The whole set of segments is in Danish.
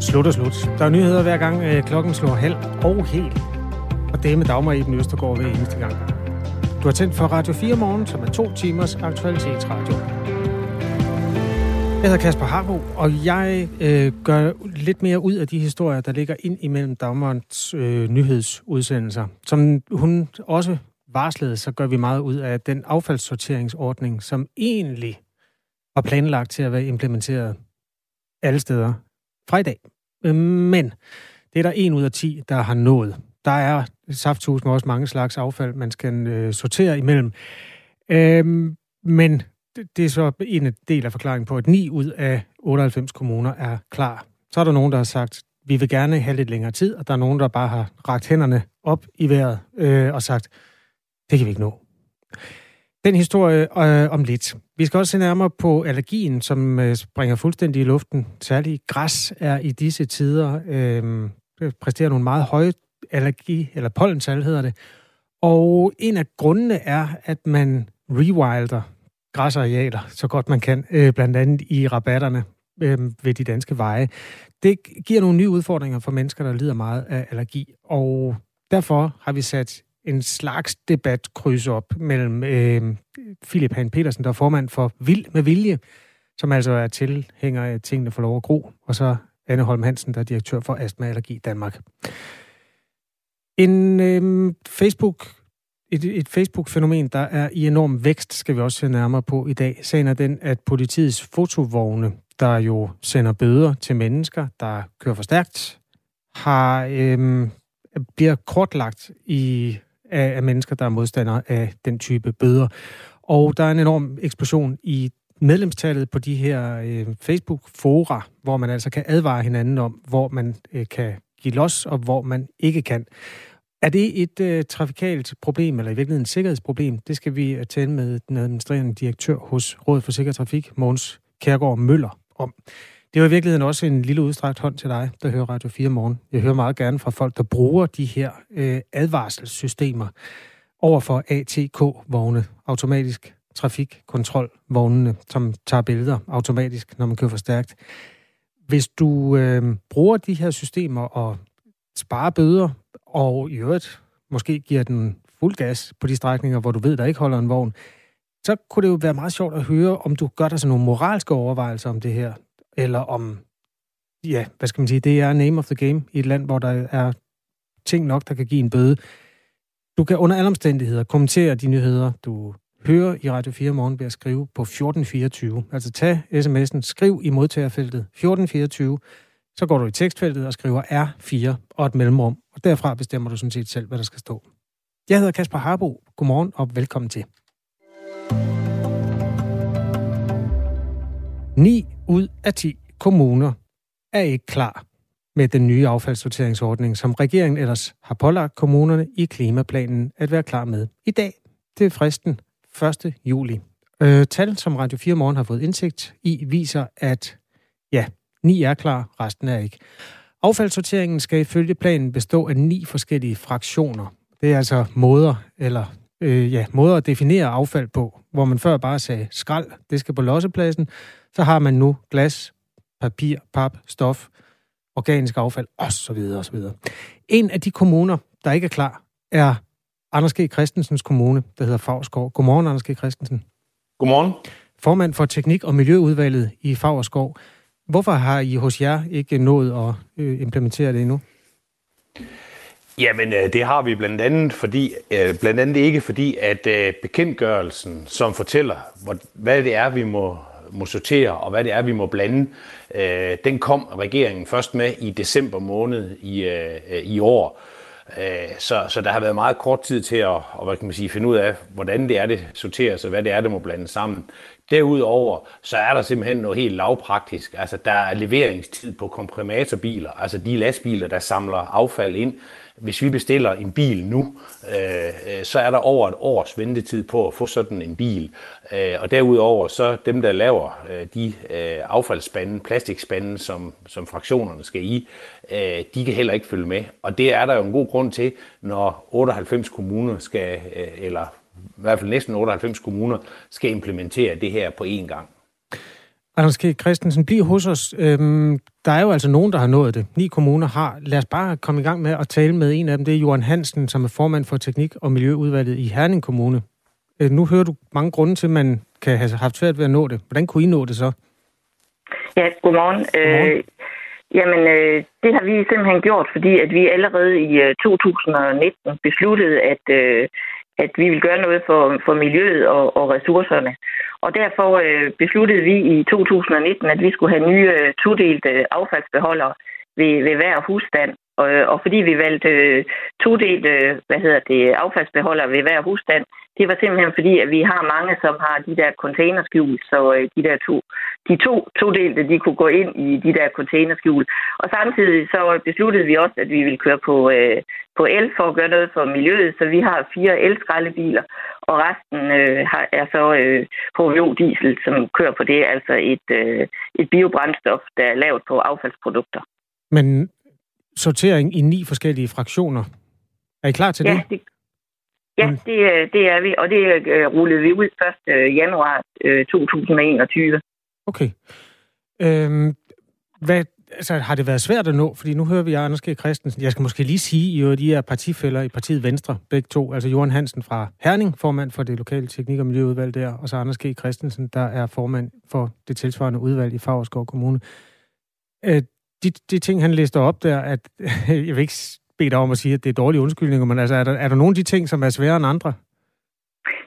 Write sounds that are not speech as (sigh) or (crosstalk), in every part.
Slut og slut. Der er nyheder hver gang øh, klokken slår halv og helt. Og det er med Dagmar Eben Østergaard hver eneste gang. Du har tændt for Radio 4 morgen, som er to timers aktualitetsradio. Jeg hedder Kasper Harbo, og jeg øh, gør lidt mere ud af de historier, der ligger ind imellem Dagmarens øh, nyhedsudsendelser. Som hun også varslede, så gør vi meget ud af den affaldssorteringsordning, som egentlig var planlagt til at være implementeret alle steder fra i dag. Øh, men det er der en ud af 10, der har nået. Der er safthus med også mange slags affald, man skal øh, sortere imellem. Øhm, men det er så en del af forklaringen på, at 9 ud af 98 kommuner er klar. Så er der nogen, der har sagt, vi vil gerne have lidt længere tid, og der er nogen, der bare har rakt hænderne op i vejret øh, og sagt, det kan vi ikke nå. Den historie øh, om lidt. Vi skal også se nærmere på allergien, som øh, springer fuldstændig i luften. Særligt græs er i disse tider øh, præsterer nogle meget høje allergi, eller pollental hedder det. Og en af grundene er, at man rewilder græsarealer så godt man kan, øh, blandt andet i rabatterne øh, ved de danske veje. Det giver nogle nye udfordringer for mennesker, der lider meget af allergi, og derfor har vi sat en slags debatkryds op mellem øh, Philip Han Petersen, der er formand for Vild med Vilje, som altså er tilhænger af tingene for lov at gro, og så Anne Holm Hansen, der er direktør for Astma Allergi Danmark. En øh, Facebook et, et Facebook-fænomen, der er i enorm vækst, skal vi også se nærmere på i dag. Sagen er den, at politiets fotovogne, der jo sender bøder til mennesker, der kører for stærkt, har, øhm, bliver kortlagt i, af, af mennesker, der er modstandere af den type bøder. Og der er en enorm eksplosion i medlemstallet på de her øh, Facebook-fora, hvor man altså kan advare hinanden om, hvor man øh, kan give los, og hvor man ikke kan. Er det et øh, trafikalt problem, eller i virkeligheden et sikkerhedsproblem? Det skal vi øh, tale med den administrerende direktør hos Rådet for Sikker Trafik, Måns Kærgaard Møller, om. Det var i virkeligheden også en lille udstrakt hånd til dig, der hører Radio 4 morgen. Jeg hører meget gerne fra folk, der bruger de her øh, advarselssystemer over for ATK-vogne, automatisk trafikkontrolvognene, som tager billeder automatisk, når man kører for stærkt. Hvis du øh, bruger de her systemer og sparer bøder, og i øvrigt måske giver den fuld gas på de strækninger, hvor du ved, der ikke holder en vogn, så kunne det jo være meget sjovt at høre, om du gør dig sådan nogle moralske overvejelser om det her, eller om, ja, hvad skal man sige, det er name of the game i et land, hvor der er ting nok, der kan give en bøde. Du kan under alle omstændigheder kommentere de nyheder, du hører i Radio 4 morgen ved at skrive på 1424. Altså tag sms'en, skriv i modtagerfeltet 1424, så går du i tekstfeltet og skriver R4 og et mellemrum, og derfra bestemmer du sådan set selv, hvad der skal stå. Jeg hedder Kasper Harbo. Godmorgen og velkommen til. 9 ud af 10 kommuner er ikke klar med den nye affaldssorteringsordning, som regeringen ellers har pålagt kommunerne i klimaplanen at være klar med. I dag, det er fristen 1. juli. Øh, tal, som Radio 4 Morgen har fået indsigt i, viser, at ja, Ni er klar, resten er ikke. Affaldssorteringen skal ifølge planen bestå af ni forskellige fraktioner. Det er altså måder, eller øh, ja, måder at definere affald på, hvor man før bare sagde skrald, det skal på lossepladsen. Så har man nu glas, papir, pap, stof, organisk affald osv. osv. En af de kommuner, der ikke er klar, er Anders G. Christensens kommune, der hedder Favrskov. Godmorgen, Anders G. Christensen. Godmorgen. Formand for Teknik- og Miljøudvalget i Favrskov. Hvorfor har I hos jer ikke nået at øh, implementere det endnu? Jamen, øh, det har vi blandt andet, fordi, øh, blandt andet ikke fordi, at øh, bekendtgørelsen, som fortæller, hvad det er, vi må, må sortere, og hvad det er, vi må blande, den kom regeringen først med i december måned i, i år. Så, så der har været meget kort tid til at og hvad kan man sige, finde ud af, hvordan det er, det sorteres, og hvad det er, det må blande sammen. Derudover, så er der simpelthen noget helt lavpraktisk. Altså, der er leveringstid på komprimatorbiler, altså de lastbiler, der samler affald ind. Hvis vi bestiller en bil nu, øh, øh, så er der over et års ventetid på at få sådan en bil. Øh, og derudover, så dem, der laver øh, de øh, affaldsspande, plastikspande, som, som fraktionerne skal i, øh, de kan heller ikke følge med. Og det er der jo en god grund til, når 98 kommuner skal, øh, eller i hvert fald næsten 98 kommuner, skal implementere det her på én gang. Anders K. Christensen, bliv hos os. Øhm, der er jo altså nogen, der har nået det. Ni kommuner har. Lad os bare komme i gang med at tale med en af dem. Det er Johan Hansen, som er formand for Teknik- og Miljøudvalget i Herning Kommune. Øh, nu hører du mange grunde til, at man kan have haft svært ved at nå det. Hvordan kunne I nå det så? Ja, godmorgen. godmorgen. Øh, jamen, øh, det har vi simpelthen gjort, fordi at vi allerede i øh, 2019 besluttede, at, øh, at vi vil gøre noget for, for miljøet og, og ressourcerne. Og derfor øh, besluttede vi i 2019, at vi skulle have nye øh, todelte øh, affaldsbeholdere ved, ved hver husstand. Og, øh, og fordi vi valgte øh, todelte øh, hvad hedder det, affaldsbeholder ved hver husstand, det var simpelthen fordi, at vi har mange, som har de der containerskjul, så øh, de der to, de to todelte, de kunne gå ind i de der containerskjul. Og samtidig så besluttede vi også, at vi ville køre på, øh, på el for at gøre noget for miljøet, så vi har fire elskraldebiler, og resten øh, har, er så øh, HVO-diesel, som kører på det, altså et, øh, et biobrændstof, der er lavet på affaldsprodukter. Men sortering i ni forskellige fraktioner. Er I klar til ja, det? det? Ja, det, det er vi, og det uh, rullede vi ud 1. januar uh, 2021. Okay. Øhm, hvad, altså, har det været svært at nå? Fordi nu hører vi Anders G. Christensen. Jeg skal måske lige sige, at de er partifælder i partiet Venstre, begge to. Altså Johan Hansen fra Herning, formand for det lokale teknik- og miljøudvalg der, og så Anders G. Christensen, der er formand for det tilsvarende udvalg i Favreskov Kommune. Øh, de, de ting, han lister op der, at (laughs) jeg vil ikke bede dig om at sige, at det er dårlige undskyldninger, men altså, er der, er der nogle af de ting, som er sværere end andre?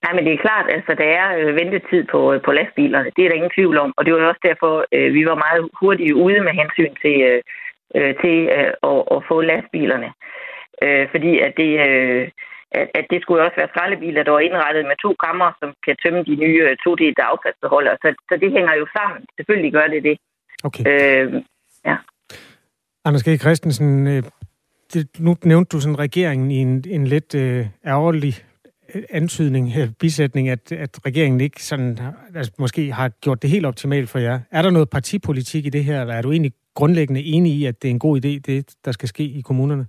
Nej, men det er klart, altså der er øh, ventetid på, øh, på lastbilerne. Det er der ingen tvivl om. Og det var også derfor, øh, vi var meget hurtige ude med hensyn til, øh, øh til øh, at, at få lastbilerne. Øh, fordi at det, øh, at, at det skulle også være skraldebiler, der var indrettet med to kammer, som kan tømme de nye øh, to-delte affaldsbeholdere. Så, så det hænger jo sammen. Selvfølgelig gør det det. Okay. Øh, ja. Anders G. Christensen, øh, det, nu nævnte du sådan regeringen i en, en lidt øh, ærgerlig øh, antydning, her, bisætning, at, at regeringen ikke sådan, altså, måske har gjort det helt optimalt for jer. Er der noget partipolitik i det her, eller er du egentlig grundlæggende enig i, at det er en god idé, det der skal ske i kommunerne?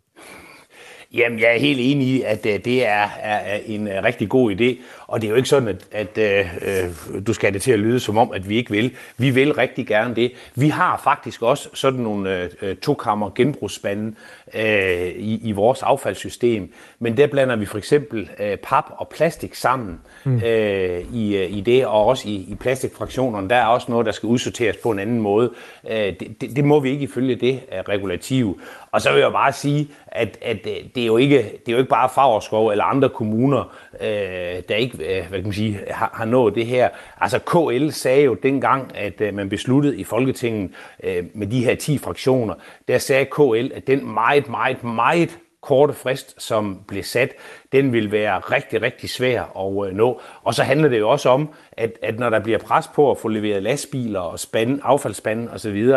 Jamen, jeg er helt enig i, at øh, det er, er en øh, rigtig god idé, og det er jo ikke sådan, at, at øh, øh, du skal have det til at lyde som om, at vi ikke vil. Vi vil rigtig gerne det. Vi har faktisk også sådan nogle øh, tokammer genbrugsspande øh, i, i vores affaldssystem, men der blander vi for eksempel øh, pap og plastik sammen mm. øh, i, i det, og også i, i plastikfraktionerne. Der er også noget, der skal udsorteres på en anden måde. Øh, det, det, det må vi ikke ifølge det regulativ. Og så vil jeg bare sige, at, at det, er jo ikke, det er jo ikke bare Fagerskov eller andre kommuner, øh, der ikke øh, hvad kan man sige, har, har nået det her. Altså KL sagde jo dengang, at øh, man besluttede i Folketinget øh, med de her 10 fraktioner, der sagde KL, at den meget, meget, meget korte frist, som blev sat, den vil være rigtig, rigtig svær at øh, nå. Og så handler det jo også om, at, at når der bliver pres på at få leveret lastbiler og spand, affaldsspande osv.,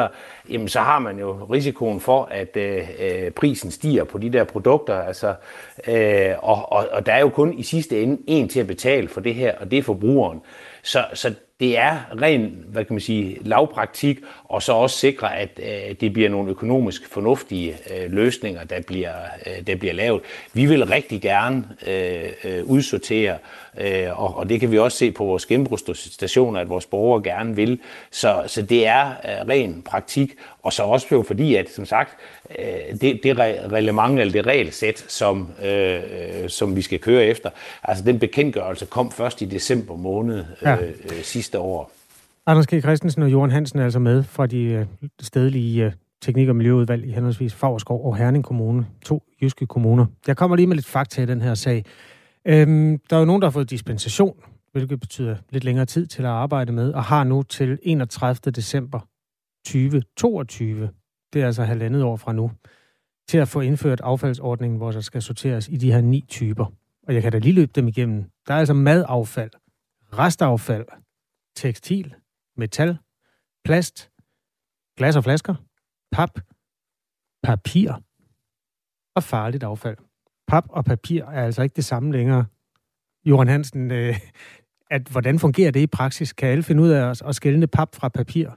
jamen så har man jo risikoen for, at øh, øh, prisen stiger på de der produkter. Altså, øh, og, og, og der er jo kun i sidste ende en til at betale for det her, og det er forbrugeren. Så, så det er ren, hvad kan man sige, lavpraktik, og så også sikre, at øh, det bliver nogle økonomisk fornuftige øh, løsninger, der bliver, øh, der bliver lavet. Vi vil rigtig gerne øh, øh, udsortere, øh, og, og det kan vi også se på vores genbrugsstationer, at vores borgere gerne vil. Så, så det er øh, ren praktik, og så også jo fordi, at som sagt, øh, det, det reglement eller det regelsæt, som, øh, øh, som vi skal køre efter, altså den bekendtgørelse kom først i december måned øh, ja. øh, sidste år. Anders K. Christensen og Jørgen Hansen er altså med fra de øh, stedlige øh, teknik- og miljøudvalg i henholdsvis Favreskov og Herning Kommune. To jyske kommuner. Jeg kommer lige med lidt fakta i den her sag. Øhm, der er jo nogen, der har fået dispensation, hvilket betyder lidt længere tid til at arbejde med, og har nu til 31. december 2022, det er altså halvandet år fra nu, til at få indført affaldsordningen, hvor der skal sorteres i de her ni typer. Og jeg kan da lige løbe dem igennem. Der er altså madaffald, restaffald, tekstil, metal, plast, glas og flasker, pap, papir og farligt affald. Pap og papir er altså ikke det samme længere. Johan Hansen, øh, at, hvordan fungerer det i praksis? Kan alle finde ud af at, at skælne pap fra papir?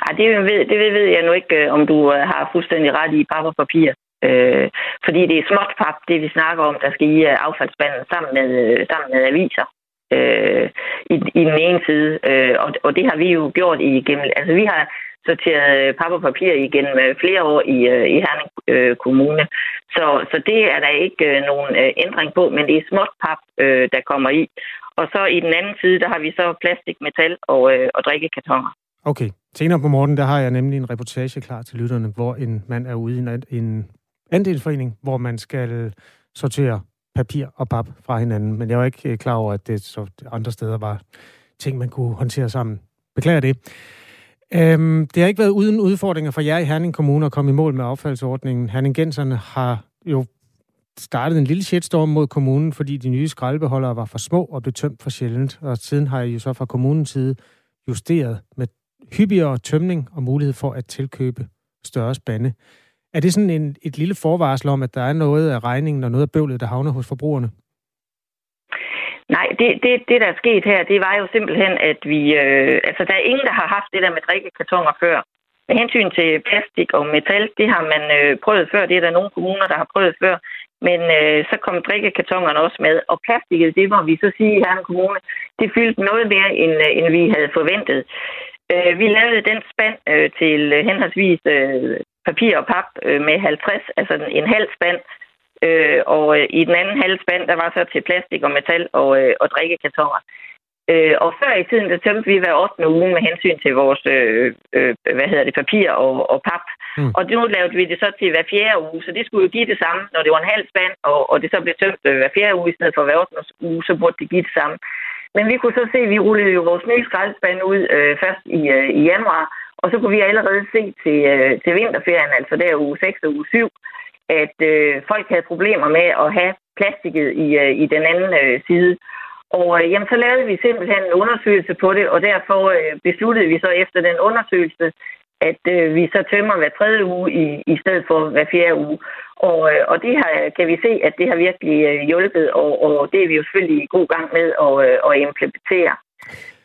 Ja, det ved, det ved jeg nu ikke, øh, om du øh, har fuldstændig ret i pap og papir. Øh, fordi det er småt pap, det vi snakker om, der skal i øh, affaldsspanden sammen med, sammen med aviser øh, i, i den ene side. Øh, og, og det har vi jo gjort igennem... Altså vi har sorteret øh, pap og papir igennem øh, flere år i, øh, i Herning øh, Kommune. Så, så det er der ikke øh, nogen øh, ændring på, men det er småt pap, øh, der kommer i. Og så i den anden side, der har vi så plastik, metal og, øh, og drikkekartoner. Okay. Senere på morgen, der har jeg nemlig en reportage klar til lytterne, hvor en mand er ude i en, en andelsforening, hvor man skal sortere papir og pap fra hinanden. Men jeg var ikke øh, klar over, at det så andre steder var ting, man kunne håndtere sammen. Beklager det. Øhm, det har ikke været uden udfordringer for jer i Herning Kommune at komme i mål med affaldsordningen. Herningenserne har jo startet en lille shitstorm mod kommunen, fordi de nye skraldebeholdere var for små og blev tømt for sjældent. Og siden har jeg jo så fra kommunens side justeret med hyppigere tømning og mulighed for at tilkøbe større spande. Er det sådan en, et lille forvarsel om, at der er noget af regningen og noget af bøvlet, der havner hos forbrugerne? Nej, det, det, det der er sket her, det var jo simpelthen, at vi... Øh, altså, der er ingen, der har haft det der med drikkekartoner før. Med hensyn til plastik og metal, det har man øh, prøvet før. Det er der nogle kommuner, der har prøvet før. Men øh, så kom drikkekartongerne også med. Og plastikket, det må vi så sige her en kommune, det fyldte noget mere, end, øh, end vi havde forventet. Øh, vi lavede den spand øh, til øh, henholdsvis øh, papir og pap øh, med 50, altså en halv spand. Øh, og øh, i den anden halv spand, der var så til plastik og metal og, øh, og drikkekartoner. Øh, og før i tiden, der tømte vi hver 8. uge med hensyn til vores øh, øh, hvad hedder det, papir og, og pap. Mm. Og nu lavede vi det så til hver fjerde uge, så det skulle jo give det samme, når det var en halv spand, og, og det så blev tømt øh, hver fjerde uge i stedet for hver 8. uge, så burde det give det samme. Men vi kunne så se, at vi rullede jo vores nye skraldespand ud øh, først i, øh, i januar, og så kunne vi allerede se til, øh, til vinterferien, altså der uge 6 og uge 7, at øh, folk havde problemer med at have plastikket i, øh, i den anden øh, side. Og øh, jamen, så lavede vi simpelthen en undersøgelse på det, og derfor øh, besluttede vi så efter den undersøgelse, at øh, vi så tømmer hver tredje uge i, i stedet for hver fjerde uge. Og, øh, og det har, kan vi se, at det har virkelig øh, hjulpet, og, og det er vi jo selvfølgelig i god gang med at, øh, at implementere.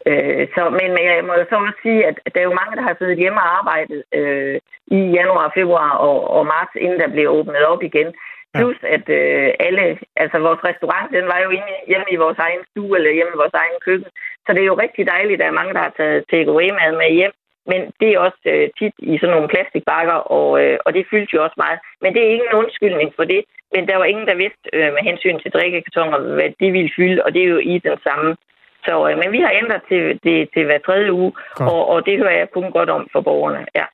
Øh, så, men, men jeg må jo så også sige, at der er jo mange, der har siddet hjemme og arbejdet øh, i januar, februar og, og marts, inden der blev åbnet op igen. Plus at øh, alle, altså vores restaurant, den var jo inde, hjemme i vores egen stue eller hjemme i vores egen køkken. Så det er jo rigtig dejligt, at der er mange, der har taget takeaway-mad med hjem. Men det er også øh, tit i sådan nogle plastikbakker, og, øh, og det fyldte jo også meget. Men det er ingen undskyldning for det. Men der var ingen, der vidste øh, med hensyn til drikkekartoner, hvad de ville fylde, og det er jo i den samme. Så, øh, men vi har ændret til, det, til hver tredje uge, og, og det hører jeg kun godt om for borgerne. Ja.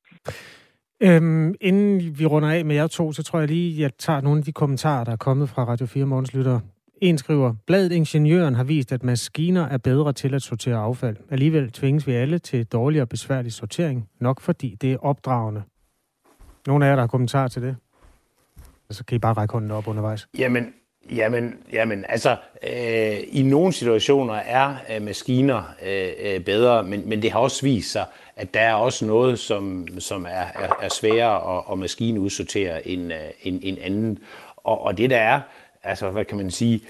Øhm, inden vi runder af med jer to, så tror jeg lige, jeg tager nogle af de kommentarer, der er kommet fra Radio 4 Morgens Lytter. En skriver, bladet Ingeniøren har vist, at maskiner er bedre til at sortere affald. Alligevel tvinges vi alle til dårlig og besværlig sortering, nok fordi det er opdragende. Nogle af jer, der har kommentarer til det? Så kan I bare række hånden op undervejs. Jamen, Jamen, jamen altså, øh, i nogle situationer er øh, maskiner øh, øh, bedre, men, men det har også vist sig, at der er også noget, som, som er, er, er sværere at, at maskinudsortere end, øh, end, end andet. Og, og det der er, altså hvad kan man sige,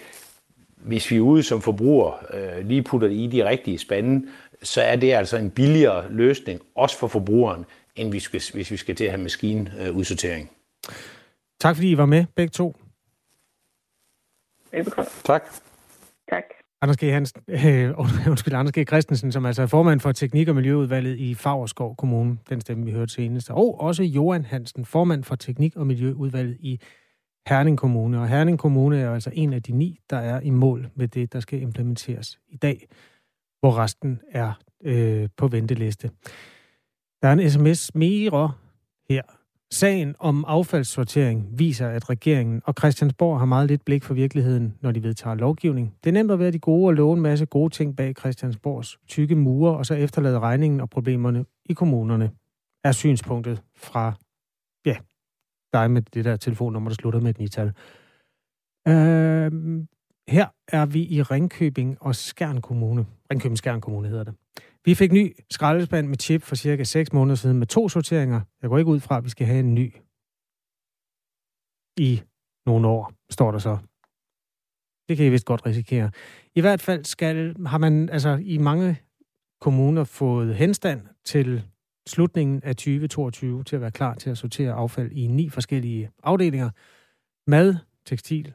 hvis vi er ude som forbruger, øh, lige putter det i de rigtige spande, så er det altså en billigere løsning, også for forbrugeren, end hvis, hvis, hvis vi skal til at have maskinudsortering. Tak fordi I var med, begge to. Velbekomme. Tak. Tak. Anders G. Hansen, øh, (laughs) undskyld, Anders G. Christensen, som altså er formand for Teknik- og Miljøudvalget i Fagerskov Kommune, den stemme, vi hørte senest. Og også Johan Hansen, formand for Teknik- og Miljøudvalget i Herning Kommune. Og Herning Kommune er altså en af de ni, der er i mål med det, der skal implementeres i dag, hvor resten er øh, på venteliste. Der er en sms mere her Sagen om affaldssortering viser, at regeringen og Christiansborg har meget lidt blik for virkeligheden, når de vedtager lovgivning. Det er nemt at være de gode og love en masse gode ting bag Christiansborgs tykke mure, og så efterlade regningen og problemerne i kommunerne, er synspunktet fra, ja, dig med det der telefonnummer, der slutter med et nital. Øh, her er vi i Ringkøbing og Skjern Kommune. Ringkøbing Skjern Kommune hedder det. Vi fik ny skraldespand med chip for cirka 6 måneder siden med to sorteringer. Jeg går ikke ud fra, at vi skal have en ny i nogle år, står der så. Det kan I vist godt risikere. I hvert fald skal, har man altså i mange kommuner fået henstand til slutningen af 2022 til at være klar til at sortere affald i ni forskellige afdelinger. Mad, tekstil,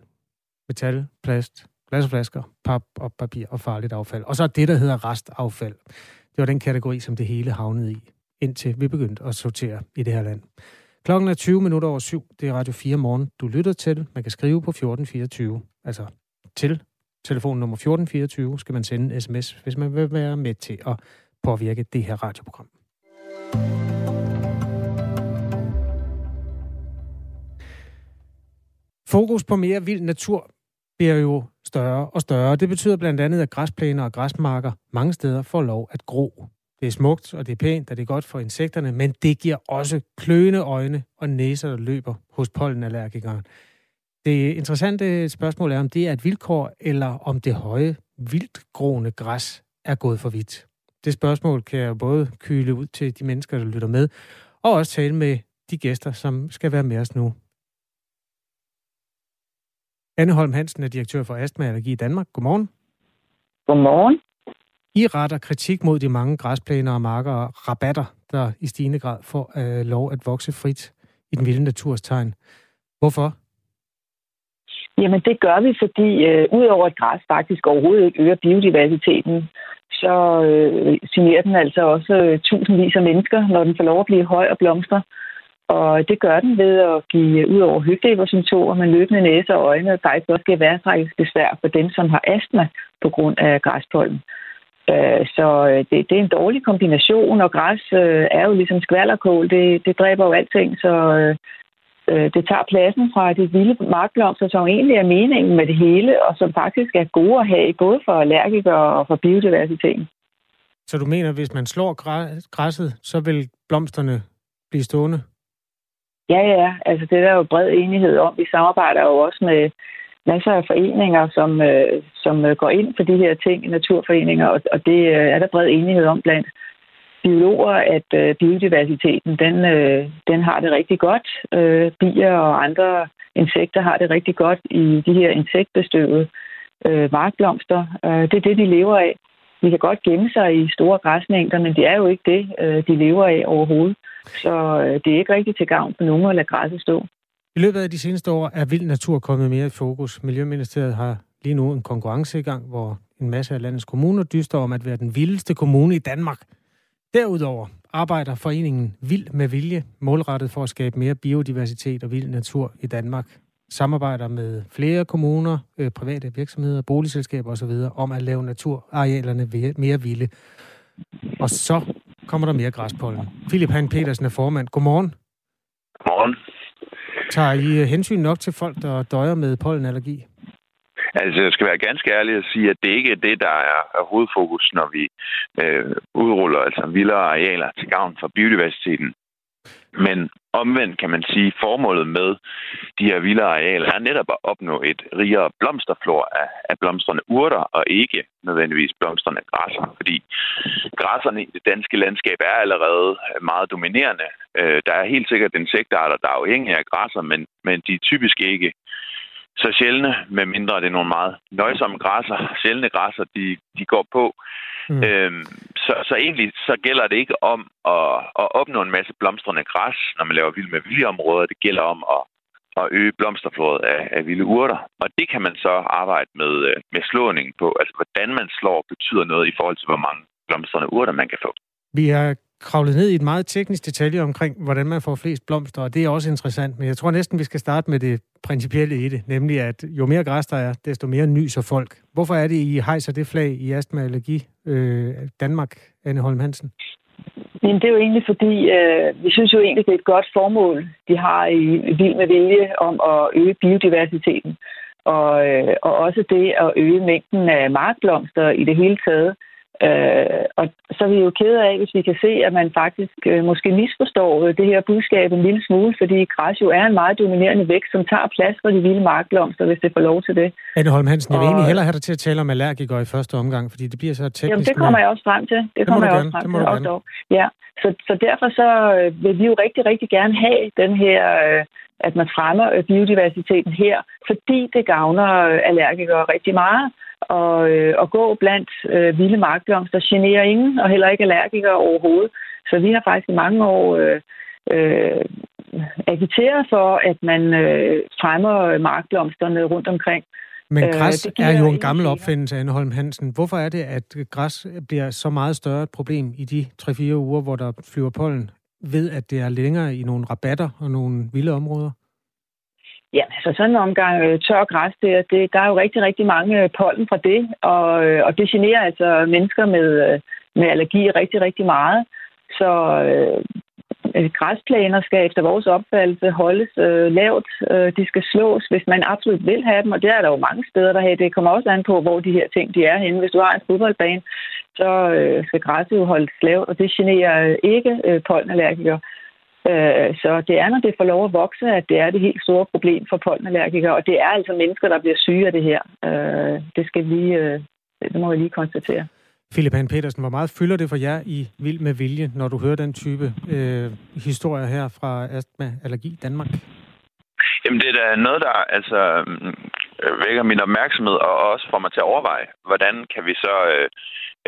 metal, plast, glasflasker, pap og papir og farligt affald. Og så det, der hedder restaffald. Det var den kategori, som det hele havnede i, indtil vi begyndte at sortere i det her land. Klokken er 20 minutter over syv. Det er Radio 4 morgen. Du lytter til. Man kan skrive på 1424. Altså til telefon nummer 1424 skal man sende en sms, hvis man vil være med til at påvirke det her radioprogram. Fokus på mere vild natur bliver jo større og større. Det betyder blandt andet, at græsplæner og græsmarker mange steder får lov at gro. Det er smukt, og det er pænt, og det er godt for insekterne, men det giver også kløende øjne og næser, der løber hos pollenallergikeren. Det interessante spørgsmål er, om det er et vilkår, eller om det høje, vildgroende græs er gået for vidt. Det spørgsmål kan jeg både kyle ud til de mennesker, der lytter med, og også tale med de gæster, som skal være med os nu. Anne Holm Hansen er direktør for Astma Allergi i Danmark. Godmorgen. Godmorgen. I retter kritik mod de mange græsplæner og marker og rabatter, der i stigende grad får øh, lov at vokse frit i den vilde naturs tegn. Hvorfor? Jamen det gør vi, fordi øh, udover at græs faktisk overhovedet ikke øger biodiversiteten, så øh, signerer den altså også øh, tusindvis af mennesker, når den får lov at blive høj og blomstre. Og det gør den ved at give ud over hyggelæbersymptomer, men løbende næse og øjne, og faktisk også give værtrækkelsesbesvær for dem, som har astma på grund af græspollen. Øh, så øh, det, det er en dårlig kombination, og græs øh, er jo ligesom skvallerkål. Det, det dræber jo alting, så øh, det tager pladsen fra de vilde markblomster, som egentlig er meningen med det hele, og som faktisk er gode at have, både for allergikere og for biodiversiteten. Så du mener, hvis man slår græsset, så vil blomsterne blive stående? Ja, ja. Altså det er der jo bred enighed om. Vi samarbejder jo også med masser af foreninger, som, øh, som øh, går ind for de her ting, naturforeninger, og, og det øh, er der bred enighed om blandt biologer, at øh, biodiversiteten, den, øh, den har det rigtig godt. Øh, bier og andre insekter har det rigtig godt i de her insektbestøvede øh, markblomster. Øh, det er det, de lever af. De kan godt gemme sig i store græsmængder, men det er jo ikke det, øh, de lever af overhovedet. Så øh, det er ikke rigtig til gavn for nogen at lade græsset stå. I løbet af de seneste år er vild natur kommet mere i fokus. Miljøministeriet har lige nu en konkurrence i gang, hvor en masse af landets kommuner dyster om at være den vildeste kommune i Danmark. Derudover arbejder foreningen Vild med Vilje målrettet for at skabe mere biodiversitet og vild natur i Danmark. Samarbejder med flere kommuner, øh, private virksomheder, boligselskaber osv. om at lave naturarealerne mere vilde. Og så kommer der mere græspollen. Philip Han Petersen er formand. Godmorgen. Godmorgen. Tager I øh, hensyn nok til folk, der døjer med pollenallergi? Altså, jeg skal være ganske ærlig at sige, at det ikke er det, der er hovedfokus, når vi øh, udruller altså vildere arealer til gavn for biodiversiteten. Men omvendt kan man sige, at formålet med de her vilde arealer er netop at opnå et rigere blomsterflor af, af blomstrende urter, og ikke nødvendigvis blomstrende græsser. Fordi græsserne i det danske landskab er allerede meget dominerende. Øh, der er helt sikkert insektarter, der er afhængige af græsser, men, men de er typisk ikke så sjældne, med mindre det er nogle meget nøjsomme græsser, sjældne græsser, de, de går på. Mm. Øhm, så, så egentlig så gælder det ikke om at, at opnå en masse blomstrende græs, når man laver vild med viljeområder. Det gælder om at, at øge blomsterflådet af, af vilde urter. Og det kan man så arbejde med, øh, med slåning på. Altså, hvordan man slår betyder noget i forhold til, hvor mange blomstrende urter man kan få. Vi har kravlet ned i et meget teknisk detalje omkring, hvordan man får flest blomster, og det er også interessant. Men jeg tror næsten, vi skal starte med det principielle i det, nemlig at jo mere græs der er, desto mere nyser folk. Hvorfor er det, I hejser det flag i Astma Allergi øh, Danmark, Anne Holm Hansen? Men det er jo egentlig fordi, øh, vi synes jo egentlig, det er et godt formål, de har i Vild med Vilje om at øge biodiversiteten. Og, øh, og også det at øge mængden af markblomster i det hele taget. Øh, og så er vi jo kede af, hvis vi kan se, at man faktisk øh, måske misforstår øh, det her budskab en lille smule, fordi græs jo er en meget dominerende vækst, som tager plads for de vilde markblomster, hvis det får lov til det. Anne Holm Hansen, jeg vil egentlig hellere have dig til at tale om allergikere i første omgang, fordi det bliver så teknisk. Jamen, det kommer jeg også frem til. Det, det kommer jeg også frem til. Også ja. så, så derfor så øh, vil vi jo rigtig, rigtig gerne have den her, øh, at man fremmer biodiversiteten her, fordi det gavner allergikere rigtig meget og, øh, og gå blandt øh, vilde markblomster generer ingen, og heller ikke allergikere overhovedet. Så vi har faktisk i mange år øh, øh, agiteret for, at man øh, fremmer markblomsterne rundt omkring. Men øh, græs øh, er jo en gammel opfindelse, Anne Holm Hansen. Hvorfor er det, at græs bliver så meget større et problem i de 3-4 uger, hvor der flyver pollen, ved at det er længere i nogle rabatter og nogle vilde områder? Ja, altså sådan en omgang øh, tør græs, der, det, der er jo rigtig, rigtig mange øh, pollen fra det, og, øh, og det generer altså mennesker med, øh, med allergi rigtig, rigtig meget. Så øh, græsplæner skal efter vores opfattelse holdes øh, lavt. Øh, de skal slås, hvis man absolut vil have dem, og det er der jo mange steder, der har. Det kommer også an på, hvor de her ting de er henne. Hvis du har en fodboldbane, så øh, skal græsset jo holdes lavt, og det generer øh, ikke øh, pollenallergikere. Øh, så det er, når det får lov at vokse, at det er det helt store problem for pollenallergikere, og det er altså mennesker, der bliver syge af det her. Øh, det skal vi, øh, det må vi lige konstatere. Philip Han Petersen, hvor meget fylder det for jer i Vild med Vilje, når du hører den type øh, historier her fra Astma Allergi Danmark? Jamen, det er da noget, der altså, Øh, vækker min opmærksomhed og også får mig til at overveje, hvordan kan vi så øh,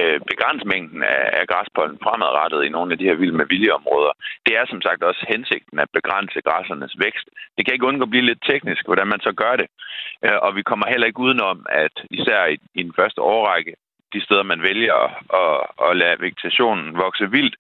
øh, begrænse mængden af, af græspollen fremadrettet i nogle af de her vild med viljeområder. Det er som sagt også hensigten at begrænse græssernes vækst. Det kan ikke undgå at blive lidt teknisk, hvordan man så gør det. Øh, og vi kommer heller ikke udenom, at især i, i den første årrække, de steder, man vælger at, at lade vegetationen vokse vildt,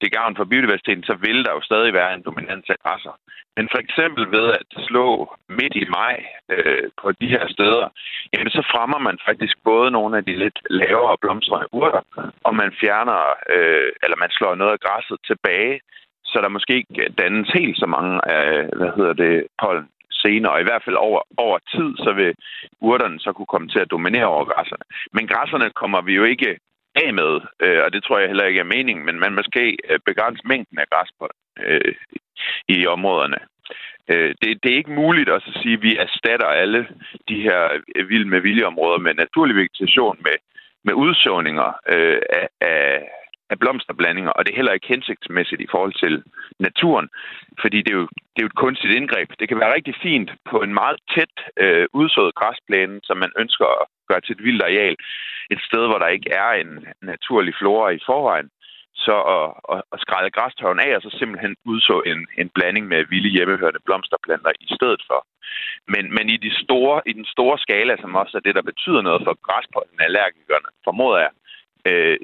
til gavn for biodiversiteten, så vil der jo stadig være en dominans af græsser. Men for eksempel ved at slå midt i maj øh, på de her steder, jamen så fremmer man faktisk både nogle af de lidt lavere blomstrende urter, og man fjerner, øh, eller man slår noget af græsset tilbage, så der måske ikke dannes helt så mange af, hvad hedder det, pollen senere, og i hvert fald over, over tid, så vil urterne så kunne komme til at dominere over græsserne. Men græsserne kommer vi jo ikke af med, øh, og det tror jeg heller ikke er meningen, men man måske øh, begrænse mængden af græs på, øh, i områderne. Øh, det, det er ikke muligt at sige, at vi erstatter alle de her øh, vild med viljeområder med naturlig vegetation, med, med udsåninger øh, af, af, af blomsterblandinger, og det er heller ikke hensigtsmæssigt i forhold til naturen, fordi det er jo, det er jo et kunstigt indgreb. Det kan være rigtig fint på en meget tæt øh, udsået græsplæne, som man ønsker at gøre til et vildt areal, et sted, hvor der ikke er en naturlig flora i forvejen, så at, at, at skrælle græstørven af, og så simpelthen udså en, en blanding med vilde hjemmehørende blomsterplanter i stedet for. Men, men i, de store, i den store skala, som også er det, der betyder noget for græspollenallergikerne, formoder jeg, øh,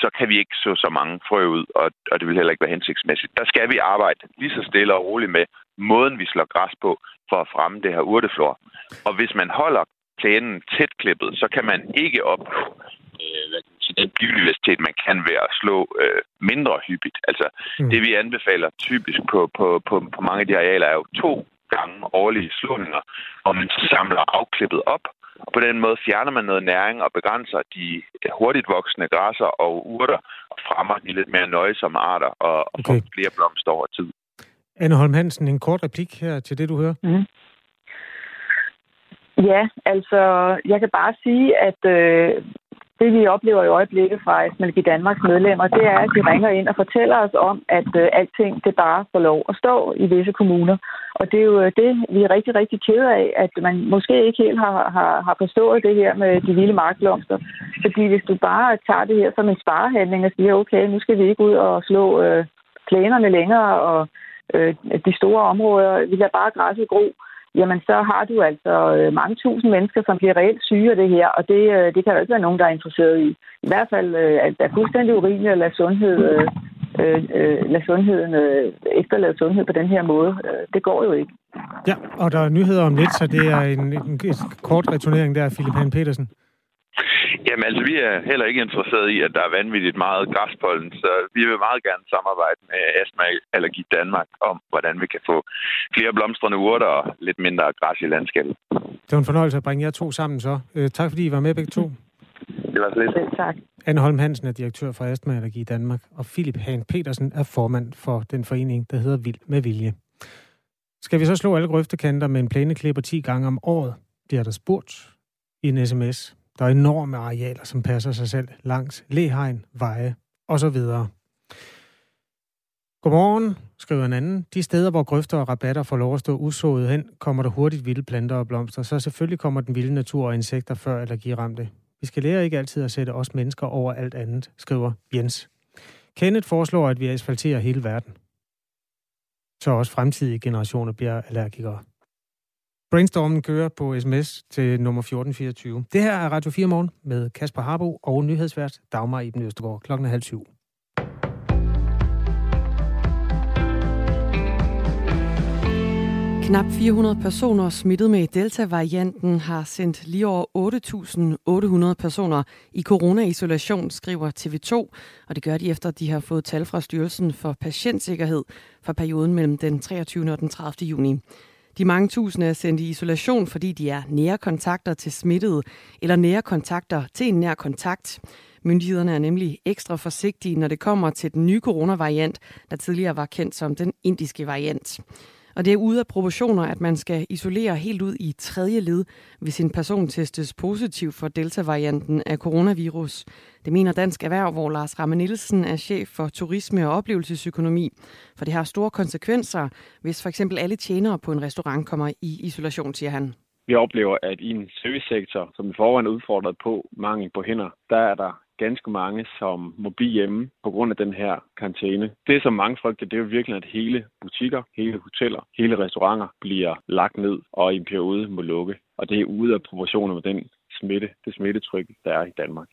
så kan vi ikke så så mange frø ud, og, og det vil heller ikke være hensigtsmæssigt. Der skal vi arbejde lige så stille og roligt med måden, vi slår græs på, for at fremme det her urteflor. Og hvis man holder plænen tæt klippet, så kan man ikke opnå øh, den biodiversitet, man kan ved at slå øh, mindre hyppigt. Altså, mm. det vi anbefaler typisk på, på, på, på mange af de arealer er jo to gange årlige slåninger, hvor man samler afklippet op, og på den måde fjerner man noget næring og begrænser de hurtigt voksende græsser og urter og fremmer de lidt mere nøjsomme arter og, og okay. får flere blomster over tid. Anne Holm Hansen, en kort replik her til det, du hører. Mm. Ja, altså, jeg kan bare sige, at øh, det vi oplever i øjeblikket fra Asmalgi Danmarks medlemmer, det er, at de ringer ind og fortæller os om, at øh, alting det bare får lov at stå i visse kommuner. Og det er jo øh, det, vi er rigtig, rigtig kede af, at man måske ikke helt har, har, har forstået det her med de vilde markblomster. Fordi hvis du bare tager det her som en sparehandling og siger, okay, nu skal vi ikke ud og slå øh, plænerne længere, og øh, de store områder, vi lader bare græsset gro, jamen så har du altså øh, mange tusind mennesker, som bliver reelt syge af det her, og det, øh, det kan jo ikke være nogen, der er interesseret i. I hvert fald øh, at det er fuldstændig urimeligt at lade, sundhed, øh, øh, øh, lade sundheden øh, efterlade sundhed på den her måde. Øh, det går jo ikke. Ja, og der er nyheder om lidt, så det er en, en, en kort returnering der, Philip Han Petersen. Jamen altså, vi er heller ikke interesseret i, at der er vanvittigt meget græspollen, så vi vil meget gerne samarbejde med Astma Allergi Danmark om, hvordan vi kan få flere blomstrende urter og lidt mindre græs i landskabet. Det var en fornøjelse at bringe jer to sammen så. Øh, tak fordi I var med begge to. Det var så lidt. Selv tak. Anne Holm Hansen er direktør for Astma Allergi Danmark, og Philip Hahn Petersen er formand for den forening, der hedder Vild med Vilje. Skal vi så slå alle grøftekanter med en plæneklipper 10 gange om året? Det er der spurgt i en sms. Der er enorme arealer, som passer sig selv langs læhegn, veje osv. Godmorgen, skriver en anden. De steder, hvor grøfter og rabatter får lov at stå usået hen, kommer der hurtigt vilde planter og blomster, så selvfølgelig kommer den vilde natur og insekter før allergiramte. Vi skal lære ikke altid at sætte os mennesker over alt andet, skriver Jens. Kenneth foreslår, at vi asfalterer hele verden. Så også fremtidige generationer bliver allergikere. Brainstormen kører på sms til nummer 1424. Det her er Radio 4 Morgen med Kasper Harbo og nyhedsvært Dagmar Iben Østergaard klokken halv syv. Knap 400 personer smittet med Delta-varianten har sendt lige over 8.800 personer i corona-isolation, skriver TV2, og det gør de efter, at de har fået tal fra Styrelsen for Patientsikkerhed for perioden mellem den 23. og den 30. juni. De mange tusinde er sendt i isolation, fordi de er nære kontakter til smittede eller nære kontakter til en nær kontakt. Myndighederne er nemlig ekstra forsigtige, når det kommer til den nye coronavariant, der tidligere var kendt som den indiske variant. Og det er ude af proportioner, at man skal isolere helt ud i tredje led, hvis en person testes positiv for delta-varianten af coronavirus. Det mener Dansk Erhverv, hvor Lars Ramme Nielsen er chef for turisme og oplevelsesøkonomi. For det har store konsekvenser, hvis for eksempel alle tjenere på en restaurant kommer i isolation, siger han. Vi oplever, at i en servicesektor, som i forvejen er udfordret på mangel på hænder, der er der ganske mange, som må blive hjemme på grund af den her karantæne. Det, som mange frygter, det er jo virkelig, at hele butikker, hele hoteller, hele restauranter bliver lagt ned og i en periode må lukke. Og det er ude af proportioner med den smitte, det smittetryk, der er i Danmark.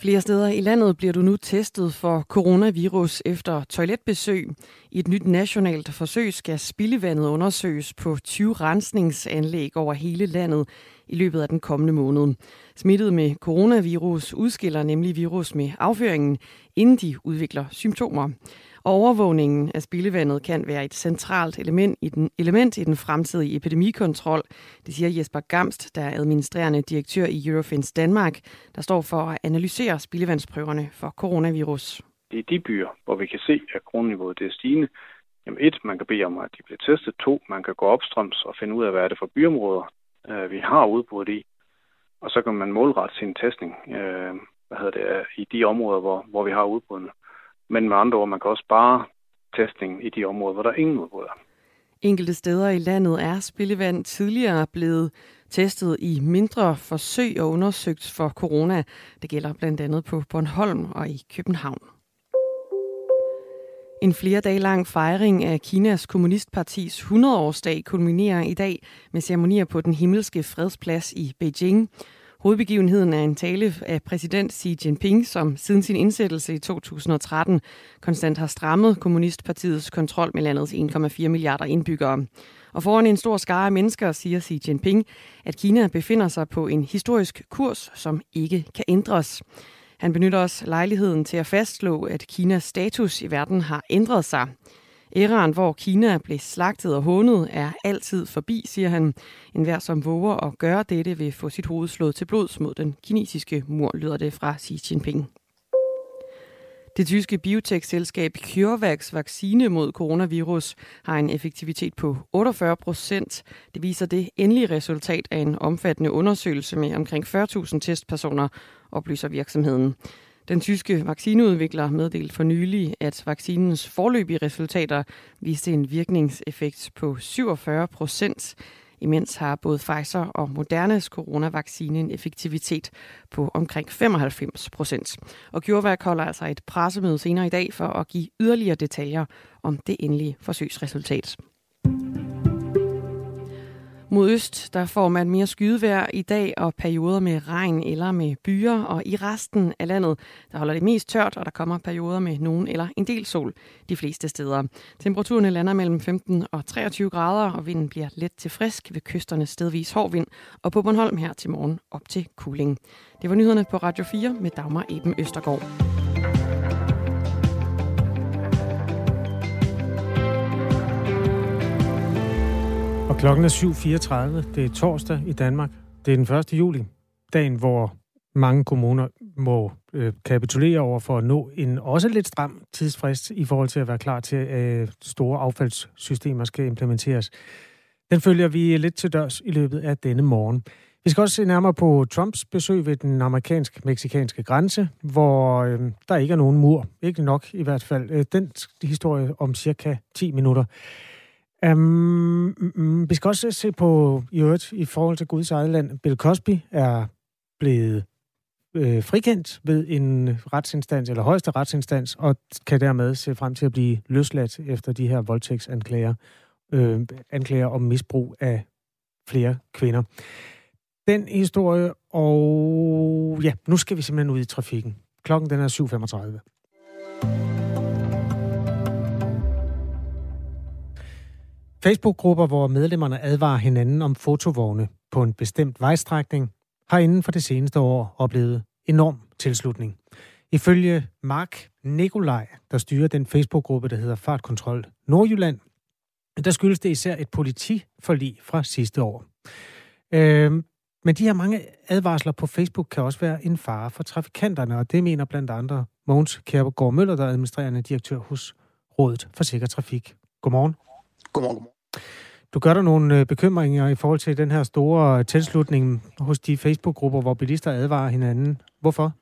Flere steder i landet bliver du nu testet for coronavirus efter toiletbesøg. I et nyt nationalt forsøg skal spildevandet undersøges på 20 rensningsanlæg over hele landet i løbet af den kommende måned. Smittet med coronavirus udskiller nemlig virus med afføringen, inden de udvikler symptomer. Og overvågningen af spildevandet kan være et centralt element i den, element i den fremtidige epidemikontrol, det siger Jesper Gamst, der er administrerende direktør i Eurofins Danmark, der står for at analysere spildevandsprøverne for coronavirus. Det er de byer, hvor vi kan se, at kroneniveauet er stigende, jamen et, man kan bede om, at de bliver testet. To, man kan gå opstrøms og finde ud af, hvad er det for byområder, øh, vi har udbrudt i. Og så kan man målrette sin testning øh, hvad hedder det, i de områder, hvor, hvor vi har udbruddene. Men med andre ord, man kan også spare testning i de områder, hvor der ingen udbrud er. Enkelte steder i landet er spildevand tidligere blevet testet i mindre forsøg og undersøgt for corona. Det gælder blandt andet på Bornholm og i København. En flere dage lang fejring af Kinas Kommunistpartis 100-årsdag kulminerer i dag med ceremonier på den himmelske fredsplads i Beijing. Hovedbegivenheden er en tale af præsident Xi Jinping, som siden sin indsættelse i 2013 konstant har strammet Kommunistpartiets kontrol med landets 1,4 milliarder indbyggere. Og foran en stor skare af mennesker siger Xi Jinping, at Kina befinder sig på en historisk kurs, som ikke kan ændres. Han benytter også lejligheden til at fastslå, at Kinas status i verden har ændret sig. Æraen, hvor Kina blev slagtet og hånet, er altid forbi, siger han. En hver, som våger at gøre dette, vil få sit hoved slået til blods mod den kinesiske mur, lyder det fra Xi Jinping. Det tyske biotech-selskab CureVacs vaccine mod coronavirus har en effektivitet på 48 procent. Det viser det endelige resultat af en omfattende undersøgelse med omkring 40.000 testpersoner, oplyser virksomheden. Den tyske vaccineudvikler meddelte for nylig, at vaccinens forløbige resultater viste en virkningseffekt på 47 procent. Imens har både Pfizer og Modernas coronavaccine en effektivitet på omkring 95 procent. Og CureVac holder altså et pressemøde senere i dag for at give yderligere detaljer om det endelige forsøgsresultat. Mod øst, der får man mere skydevejr i dag og perioder med regn eller med byer, og i resten af landet, der holder det mest tørt, og der kommer perioder med nogen eller en del sol de fleste steder. Temperaturerne lander mellem 15 og 23 grader, og vinden bliver let til frisk ved kysterne stedvis hård vind, og på Bornholm her til morgen op til kuling. Det var nyhederne på Radio 4 med Dagmar Eben Østergaard. Klokken er 7.34. Det er torsdag i Danmark. Det er den 1. juli. Dagen, hvor mange kommuner må øh, kapitulere over for at nå en også lidt stram tidsfrist i forhold til at være klar til, at øh, store affaldssystemer skal implementeres. Den følger vi lidt til dørs i løbet af denne morgen. Vi skal også se nærmere på Trumps besøg ved den amerikansk-meksikanske grænse, hvor øh, der ikke er nogen mur. Ikke nok i hvert fald. Øh, den historie om cirka 10 minutter. Um, um, vi skal også se på, i øvrigt, i forhold til Guds eget land, Bill Cosby er blevet øh, frikendt ved en retsinstans, eller højeste retsinstans, og kan dermed se frem til at blive løsladt efter de her voldtægtsanklager. øh, anklager om misbrug af flere kvinder. Den historie, og ja, nu skal vi simpelthen ud i trafikken. Klokken den er 7.35. Facebook-grupper, hvor medlemmerne advarer hinanden om fotovogne på en bestemt vejstrækning, har inden for det seneste år oplevet enorm tilslutning. Ifølge Mark Nikolaj, der styrer den Facebook-gruppe, der hedder Fartkontrol Nordjylland, der skyldes det især et politiforlig fra sidste år. Øhm, men de her mange advarsler på Facebook kan også være en fare for trafikanterne, og det mener blandt andre Mogens Kjærgaard Møller, der er administrerende direktør hos Rådet for Sikker Trafik. Godmorgen. Godmorgen, godmorgen. Du gør der nogle øh, bekymringer i forhold til den her store tilslutning hos de Facebook-grupper, hvor bilister advarer hinanden. Hvorfor?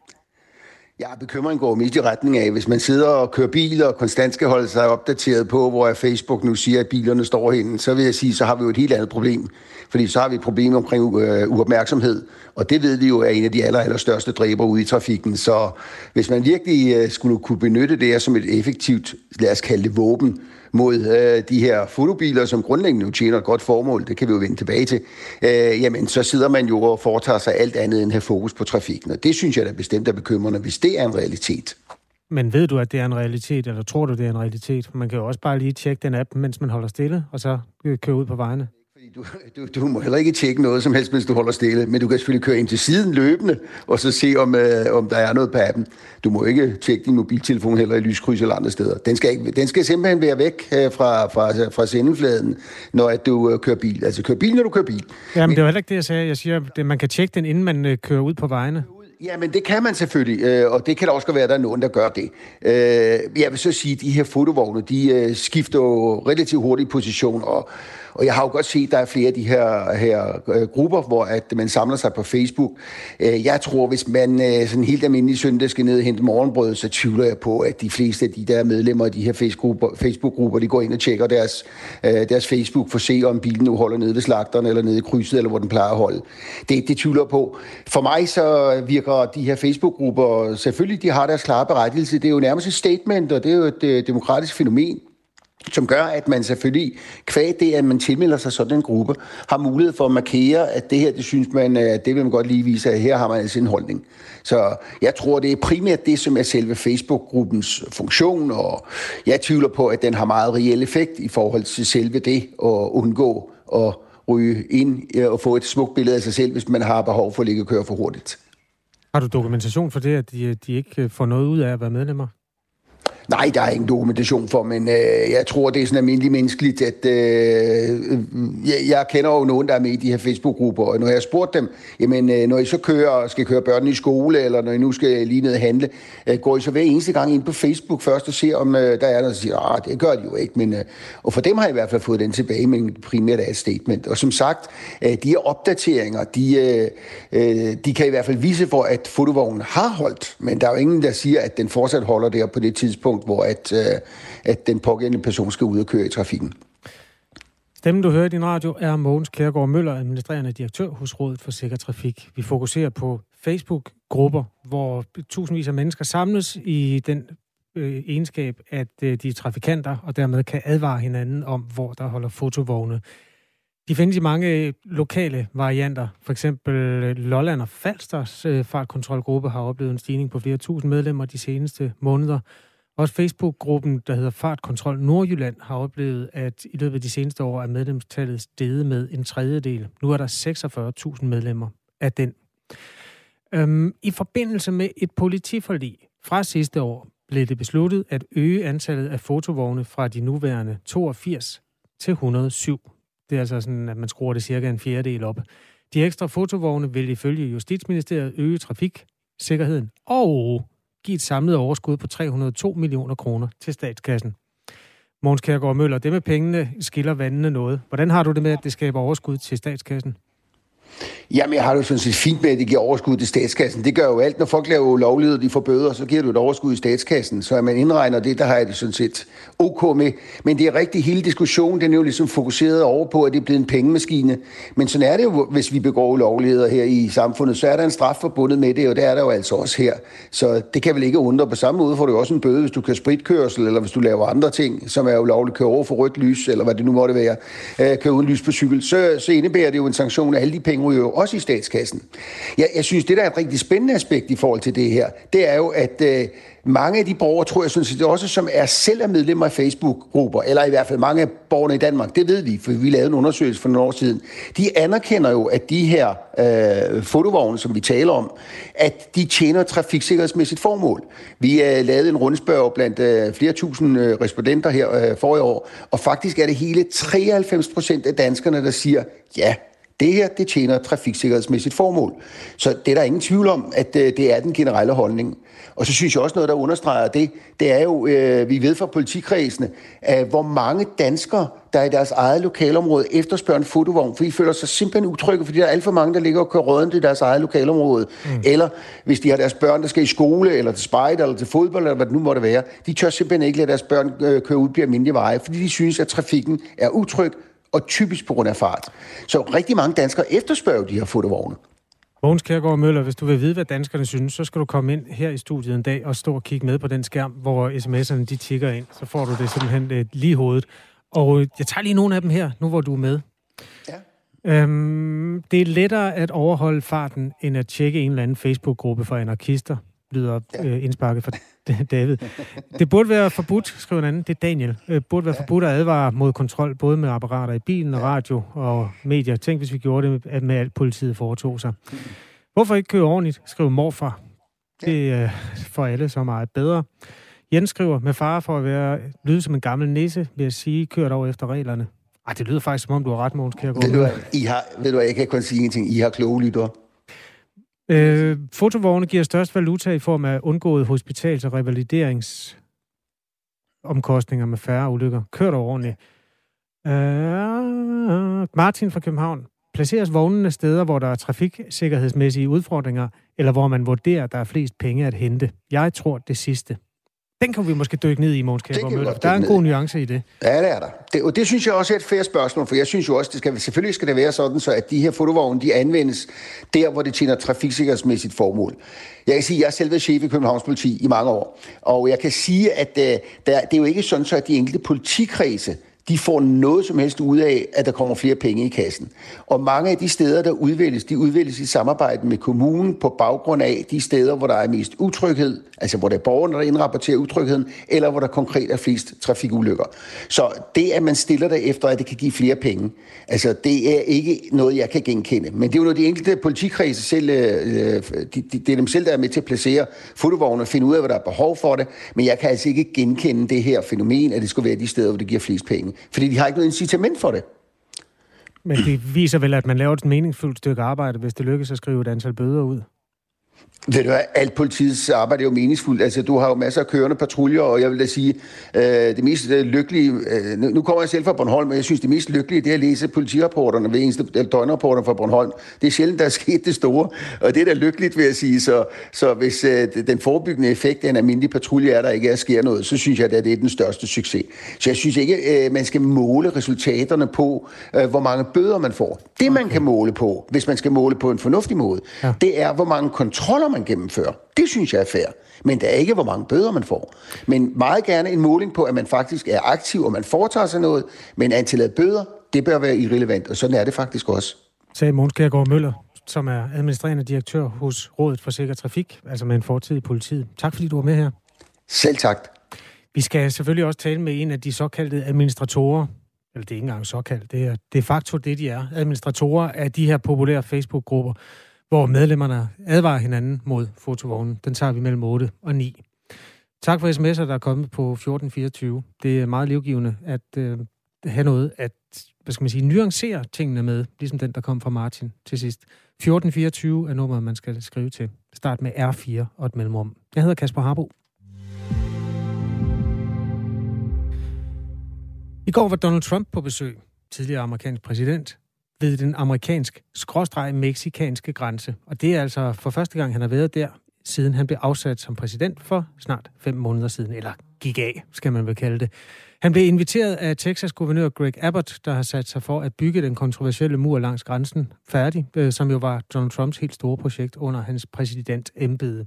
Ja, bekymringen går mest i retning af, hvis man sidder og kører bil og konstant skal holde sig opdateret på, hvor Facebook nu siger, at bilerne står henne, så vil jeg sige, så har vi jo et helt andet problem. Fordi så har vi et problem omkring øh, uopmærksomhed, og det ved vi jo er en af de aller, aller største dræber ude i trafikken. Så hvis man virkelig øh, skulle kunne benytte det her som et effektivt, lad os kalde det våben, mod øh, de her fotobiler, som grundlæggende jo tjener et godt formål, det kan vi jo vende tilbage til, øh, jamen så sidder man jo og foretager sig alt andet end at have fokus på trafikken. Og det synes jeg da bestemt er bekymrende, hvis det er en realitet. Men ved du, at det er en realitet, eller tror du, det er en realitet? Man kan jo også bare lige tjekke den app, mens man holder stille, og så køre ud på vejene. Du, du, du må heller ikke tjekke noget som helst, mens du holder stille, men du kan selvfølgelig køre ind til siden løbende, og så se, om, øh, om der er noget på appen. Du må ikke tjekke din mobiltelefon heller i lyskryds eller andre steder. Den skal, ikke, den skal simpelthen være væk øh, fra, fra, fra sendefladen, når at du øh, kører bil. Altså kør bil, når du kører bil. Jamen, men, det var heller ikke det, jeg sagde. Jeg siger, at man kan tjekke den, inden man øh, kører ud på vejene. Ja, men det kan man selvfølgelig, øh, og det kan da også være, at der er nogen, der gør det. Øh, jeg vil så sige, at de her fotovogne, de øh, skifter jo relativt hurtigt position, og og jeg har jo godt set, at der er flere af de her, her øh, grupper, hvor at man samler sig på Facebook. Øh, jeg tror, hvis man øh, sådan helt almindelig søndag skal ned og hente morgenbrød, så tvivler jeg på, at de fleste af de der medlemmer af de her Facebook-grupper, de går ind og tjekker deres, øh, deres Facebook for at se, om bilen nu holder nede ved slagteren, eller nede i krydset, eller hvor den plejer at holde. Det, det tvivler på. For mig så virker de her Facebook-grupper, selvfølgelig de har deres klare berettigelse. Det er jo nærmest et statement, og det er jo et øh, demokratisk fænomen som gør, at man selvfølgelig, kvæg det, at man tilmelder sig sådan en gruppe, har mulighed for at markere, at det her, det synes man, øh, det vil man godt lige vise, at her har man altså en holdning. Så jeg tror, det er primært det, som er selve Facebook-gruppens funktion, og jeg tvivler på, at den har meget reel effekt i forhold til selve det at undgå at ryge ind øh, og få et smukt billede af sig selv, hvis man har behov for at ligge og køre for hurtigt. Har du dokumentation for det, at de, øh, de ikke får noget ud af at være medlemmer? Nej, der er ingen dokumentation for, men øh, jeg tror, det er sådan almindeligt menneskeligt, at øh, øh, jeg, jeg kender jo nogen, der er med i de her Facebook-grupper, og når jeg har spurgt dem, jamen øh, når I så kører, skal køre børnene i skole, eller når I nu skal lige ned og handle, øh, går I så hver eneste gang ind på Facebook først og ser, om øh, der er der, og siger, ah, det gør de jo ikke, men øh, og for dem har jeg i hvert fald fået den tilbage, men primært er et statement. Og som sagt, øh, de her opdateringer, de, øh, øh, de kan i hvert fald vise for, at fotovognen har holdt, men der er jo ingen, der siger, at den fortsat holder der på det tidspunkt, tidspunkt, hvor at, øh, at den pågældende person skal ud og køre i trafikken. Stemmen, du hører i din radio, er Mogens Kærgaard Møller, administrerende direktør hos Rådet for Sikker Trafik. Vi fokuserer på Facebook-grupper, hvor tusindvis af mennesker samles i den øh, egenskab, at øh, de er trafikanter, og dermed kan advare hinanden om, hvor der holder fotovogne. De findes i mange øh, lokale varianter. For eksempel øh, Lolland og Falsters øh, fartkontrolgruppe har oplevet en stigning på flere tusind medlemmer de seneste måneder. Også Facebook-gruppen, der hedder Fartkontrol Nordjylland, har oplevet, at i løbet af de seneste år er medlemstallet steget med en tredjedel. Nu er der 46.000 medlemmer af den. Øhm, I forbindelse med et politiforlig fra sidste år blev det besluttet at øge antallet af fotovogne fra de nuværende 82 til 107. Det er altså sådan, at man skruer det cirka en fjerdedel op. De ekstra fotovogne vil ifølge Justitsministeriet øge trafiksikkerheden og give et samlet overskud på 302 millioner kroner til statskassen. Måns Kærgaard Møller, det med pengene skiller vandene noget. Hvordan har du det med, at det skaber overskud til statskassen? Jamen, jeg har det jo sådan set fint med, at det giver overskud til statskassen. Det gør jo alt. Når folk laver ulovligheder, de får bøder, så giver du et overskud i statskassen. Så at man indregner det, der har jeg det sådan set ok med. Men det er rigtigt, hele diskussionen, den er jo ligesom fokuseret over på, at det er blevet en pengemaskine. Men sådan er det jo, hvis vi begår ulovligheder her i samfundet, så er der en straf forbundet med det, og det er der jo altså også her. Så det kan vel ikke undre. På samme måde får du også en bøde, hvis du kører spritkørsel, eller hvis du laver andre ting, som er ulovligt, kører over for rødt lys, eller hvad det nu måtte være, øh, kører uden lys på cykel, så, så indebærer det jo en sanktion, af alle de penge ryger også i statskassen. Jeg, jeg synes, det der er et rigtig spændende aspekt i forhold til det her, det er jo, at øh, mange af de borgere, tror jeg synes, det også, som er selv er medlemmer af Facebook-grupper, eller i hvert fald mange af borgerne i Danmark, det ved vi, for vi lavede en undersøgelse for nogle år siden, de anerkender jo, at de her øh, fotovogne, som vi taler om, at de tjener trafiksikkerhedsmæssigt formål. Vi øh, lavede en rundspørg blandt øh, flere tusind øh, respondenter her øh, for i år, og faktisk er det hele 93 procent af danskerne, der siger, ja, det her, det tjener trafiksikkerhedsmæssigt formål. Så det er der ingen tvivl om, at øh, det er den generelle holdning. Og så synes jeg også noget, der understreger det, det er jo, øh, vi ved fra politikredsene, at hvor mange danskere, der i deres eget lokalområde efterspørger en fotovogn, for de føler sig simpelthen utrygge, fordi der er alt for mange, der ligger og kører røden i deres eget lokalområde. Mm. Eller hvis de har deres børn, der skal i skole, eller til spejder, eller til fodbold, eller hvad det nu måtte være, de tør simpelthen ikke lade deres børn øh, køre ud på almindelige veje, fordi de synes, at trafikken er utryg, og typisk på grund af fart. Så rigtig mange danskere efterspørger de her fotovogne. Mogens Kjærgaard Møller, hvis du vil vide, hvad danskerne synes, så skal du komme ind her i studiet en dag og stå og kigge med på den skærm, hvor sms'erne de tigger ind. Så får du det simpelthen øh, lige i hovedet. Og øh, jeg tager lige nogle af dem her, nu hvor du er med. Ja. Øhm, det er lettere at overholde farten, end at tjekke en eller anden Facebook-gruppe for anarkister, lyder øh, indsparket fra (laughs) David. Det burde være forbudt, skriver en anden, det er Daniel. Øh, burde være ja. forbudt at advare mod kontrol, både med apparater i bilen og radio og medier. Tænk, hvis vi gjorde det med, med alt politiet foretog sig. Hvorfor ikke køre ordentligt, skriver morfar. Det er for alle så meget bedre. Jens skriver, med far for at være lyde som en gammel nisse, vil jeg sige, kør dog efter reglerne. Ej, det lyder faktisk, som om du har ret, Måns Kjærgaard. Ved du, I har, ved du, jeg kan kun sige en ting. I har kloge lytter. Øh, fotovogne giver størst valuta i form af undgået hospitals- og revalideringsomkostninger med færre ulykker. Kør dog ordentligt. Øh, Martin fra København. Placeres vognene steder, hvor der er trafiksikkerhedsmæssige udfordringer, eller hvor man vurderer, at der er flest penge at hente? Jeg tror det sidste. Den kan vi måske dykke ned i, Måns Kjærgaard Der er en god nuance i det. Ja, det er der. Det, og det synes jeg også er et fair spørgsmål, for jeg synes jo også, det skal, selvfølgelig skal det være sådan, så at de her fotovogne, de anvendes der, hvor det tjener trafiksikkerhedsmæssigt formål. Jeg kan sige, at jeg selv været chef i Københavns politi i mange år, og jeg kan sige, at uh, der, det er jo ikke sådan, så at de enkelte politikredse de får noget som helst ud af, at der kommer flere penge i kassen. Og mange af de steder, der udvælges, de udvælges i samarbejde med kommunen på baggrund af de steder, hvor der er mest utryghed, altså hvor der er borgerne, der indrapporterer utrygheden, eller hvor der konkret er flest trafikulykker. Så det, at man stiller det efter, at det kan give flere penge, altså det er ikke noget, jeg kan genkende. Men det er jo noget, de enkelte politikredse selv, øh, øh, de, de, det er dem selv, der er med til at placere fotovogne og finde ud af, hvad der er behov for det. Men jeg kan altså ikke genkende det her fænomen, at det skulle være de steder, hvor det giver flest penge. Fordi de har ikke noget incitament for det. Men det viser vel, at man laver et meningsfuldt stykke arbejde, hvis det lykkes at skrive et antal bøder ud? Ved du hvad, alt politiets arbejde er jo meningsfuldt. Altså, du har jo masser af kørende patruljer, og jeg vil da sige, øh, det mest øh, lykkelige... Øh, nu kommer jeg selv fra Bornholm, og jeg synes, det mest lykkelige, det er at læse politirapporterne ved eneste døgnrapporter fra Bornholm. Det er sjældent, der er (laughs) sket det store, og det er da lykkeligt, vil jeg sige. Så, så hvis øh, den forebyggende effekt af en almindelig patrulje er, der ikke er sker noget, så synes jeg, at det er den største succes. Så jeg synes ikke, øh, man skal måle resultaterne på, øh, hvor mange bøder man får. Det, man kan måle på, hvis man skal måle på en fornuftig måde, ja. det er, hvor mange kontroller man gennemfører. Det synes jeg er fair. Men det er ikke, hvor mange bøder man får. Men meget gerne en måling på, at man faktisk er aktiv, og man foretager sig noget. Men antallet af bøder, det bør være irrelevant, og sådan er det faktisk også. Sagde Måns Kjærgaard Møller, som er administrerende direktør hos Rådet for Sikker Trafik, altså med en fortid i politiet. Tak fordi du var med her. Selv tak. Vi skal selvfølgelig også tale med en af de såkaldte administratorer, eller det er ikke engang såkaldt, det er de facto det, de er, administratorer af de her populære Facebook-grupper, hvor medlemmerne advarer hinanden mod fotovognen. Den tager vi mellem 8 og 9. Tak for sms'er, der er kommet på 1424. Det er meget livgivende at øh, have noget at hvad skal man sige, nuancere tingene med, ligesom den, der kom fra Martin til sidst. 1424 er nummeret, man skal skrive til. Start med R4 og et mellemrum. Jeg hedder Kasper Harbo. I går var Donald Trump på besøg, tidligere amerikansk præsident, ved den amerikansk-meksikanske grænse. Og det er altså for første gang, han har været der, siden han blev afsat som præsident for snart fem måneder siden, eller gik af, skal man vel kalde det. Han blev inviteret af Texas guvernør Greg Abbott, der har sat sig for at bygge den kontroversielle mur langs grænsen færdig, øh, som jo var Donald Trumps helt store projekt under hans præsidentembede.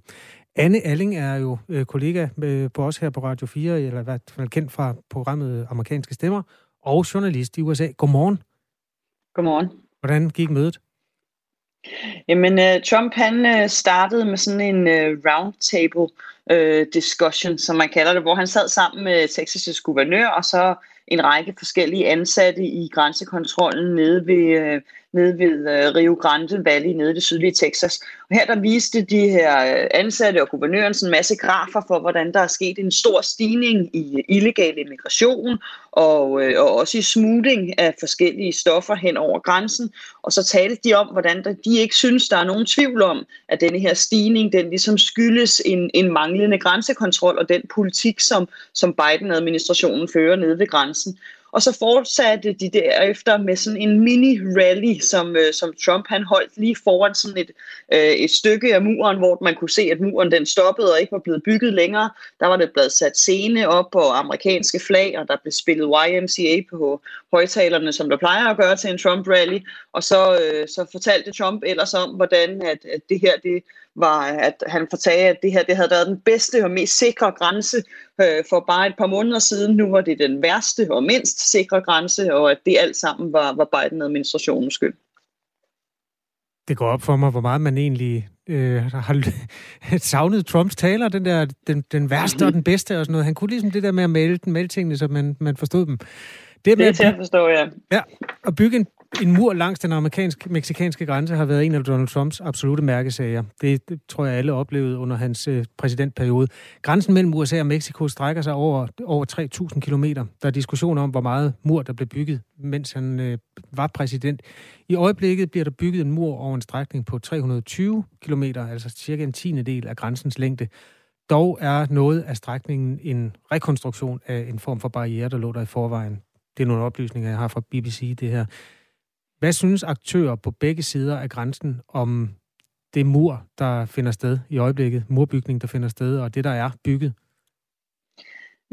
Anne Alling er jo øh, kollega med, på os her på Radio 4, eller i hvert fald kendt fra programmet Amerikanske Stemmer, og journalist i USA. Godmorgen. Godmorgen. Hvordan gik mødet? Jamen, uh, Trump han uh, startede med sådan en uh, roundtable discussion, som man kalder det, hvor han sad sammen med Texas' guvernør og så en række forskellige ansatte i grænsekontrollen nede ved, nede ved øh, Rio Grande Valley, nede i det sydlige Texas. Og her der viste de her øh, ansatte og guvernøren sådan en masse grafer for, hvordan der er sket en stor stigning i øh, illegal immigration, og, øh, og også i smugling af forskellige stoffer hen over grænsen. Og så talte de om, hvordan der, de ikke synes, der er nogen tvivl om, at denne her stigning, den ligesom skyldes en, en manglende grænsekontrol og den politik, som, som Biden-administrationen fører nede ved grænsen. Og så fortsatte de derefter med sådan en mini-rally, som, øh, som Trump han holdt lige foran sådan et, øh, et stykke af muren, hvor man kunne se, at muren den stoppede og ikke var blevet bygget længere. Der var det blevet sat scene op på amerikanske flag, og der blev spillet YMCA på højtalerne, som der plejer at gøre til en Trump-rally. Og så, øh, så fortalte Trump ellers om, hvordan at, at det her det var, at han fortalte, at det her det havde været den bedste og mest sikre grænse øh, for bare et par måneder siden. Nu var det den værste og mindst sikre grænse, og at det alt sammen var, var Biden-administrationens skyld. Det går op for mig, hvor meget man egentlig øh, har (laughs) savnet Trumps taler, den der, den, den værste og den bedste og sådan noget. Han kunne ligesom det der med at male, male tingene, så man, man forstod dem. Det, med det er til at forstå, ja. Ja, at bygge en en mur langs den amerikansk-meksikanske grænse har været en af Donald Trumps absolute mærkesager. Det, det tror jeg alle oplevede under hans øh, præsidentperiode. Grænsen mellem USA og Mexico strækker sig over, over 3.000 kilometer. Der er diskussion om, hvor meget mur der blev bygget, mens han øh, var præsident. I øjeblikket bliver der bygget en mur over en strækning på 320 kilometer, altså cirka en tiende del af grænsens længde. Dog er noget af strækningen en rekonstruktion af en form for barriere, der lå der i forvejen. Det er nogle oplysninger, jeg har fra BBC, det her. Hvad synes aktører på begge sider af grænsen om det mur, der finder sted i øjeblikket, murbygning, der finder sted, og det, der er bygget?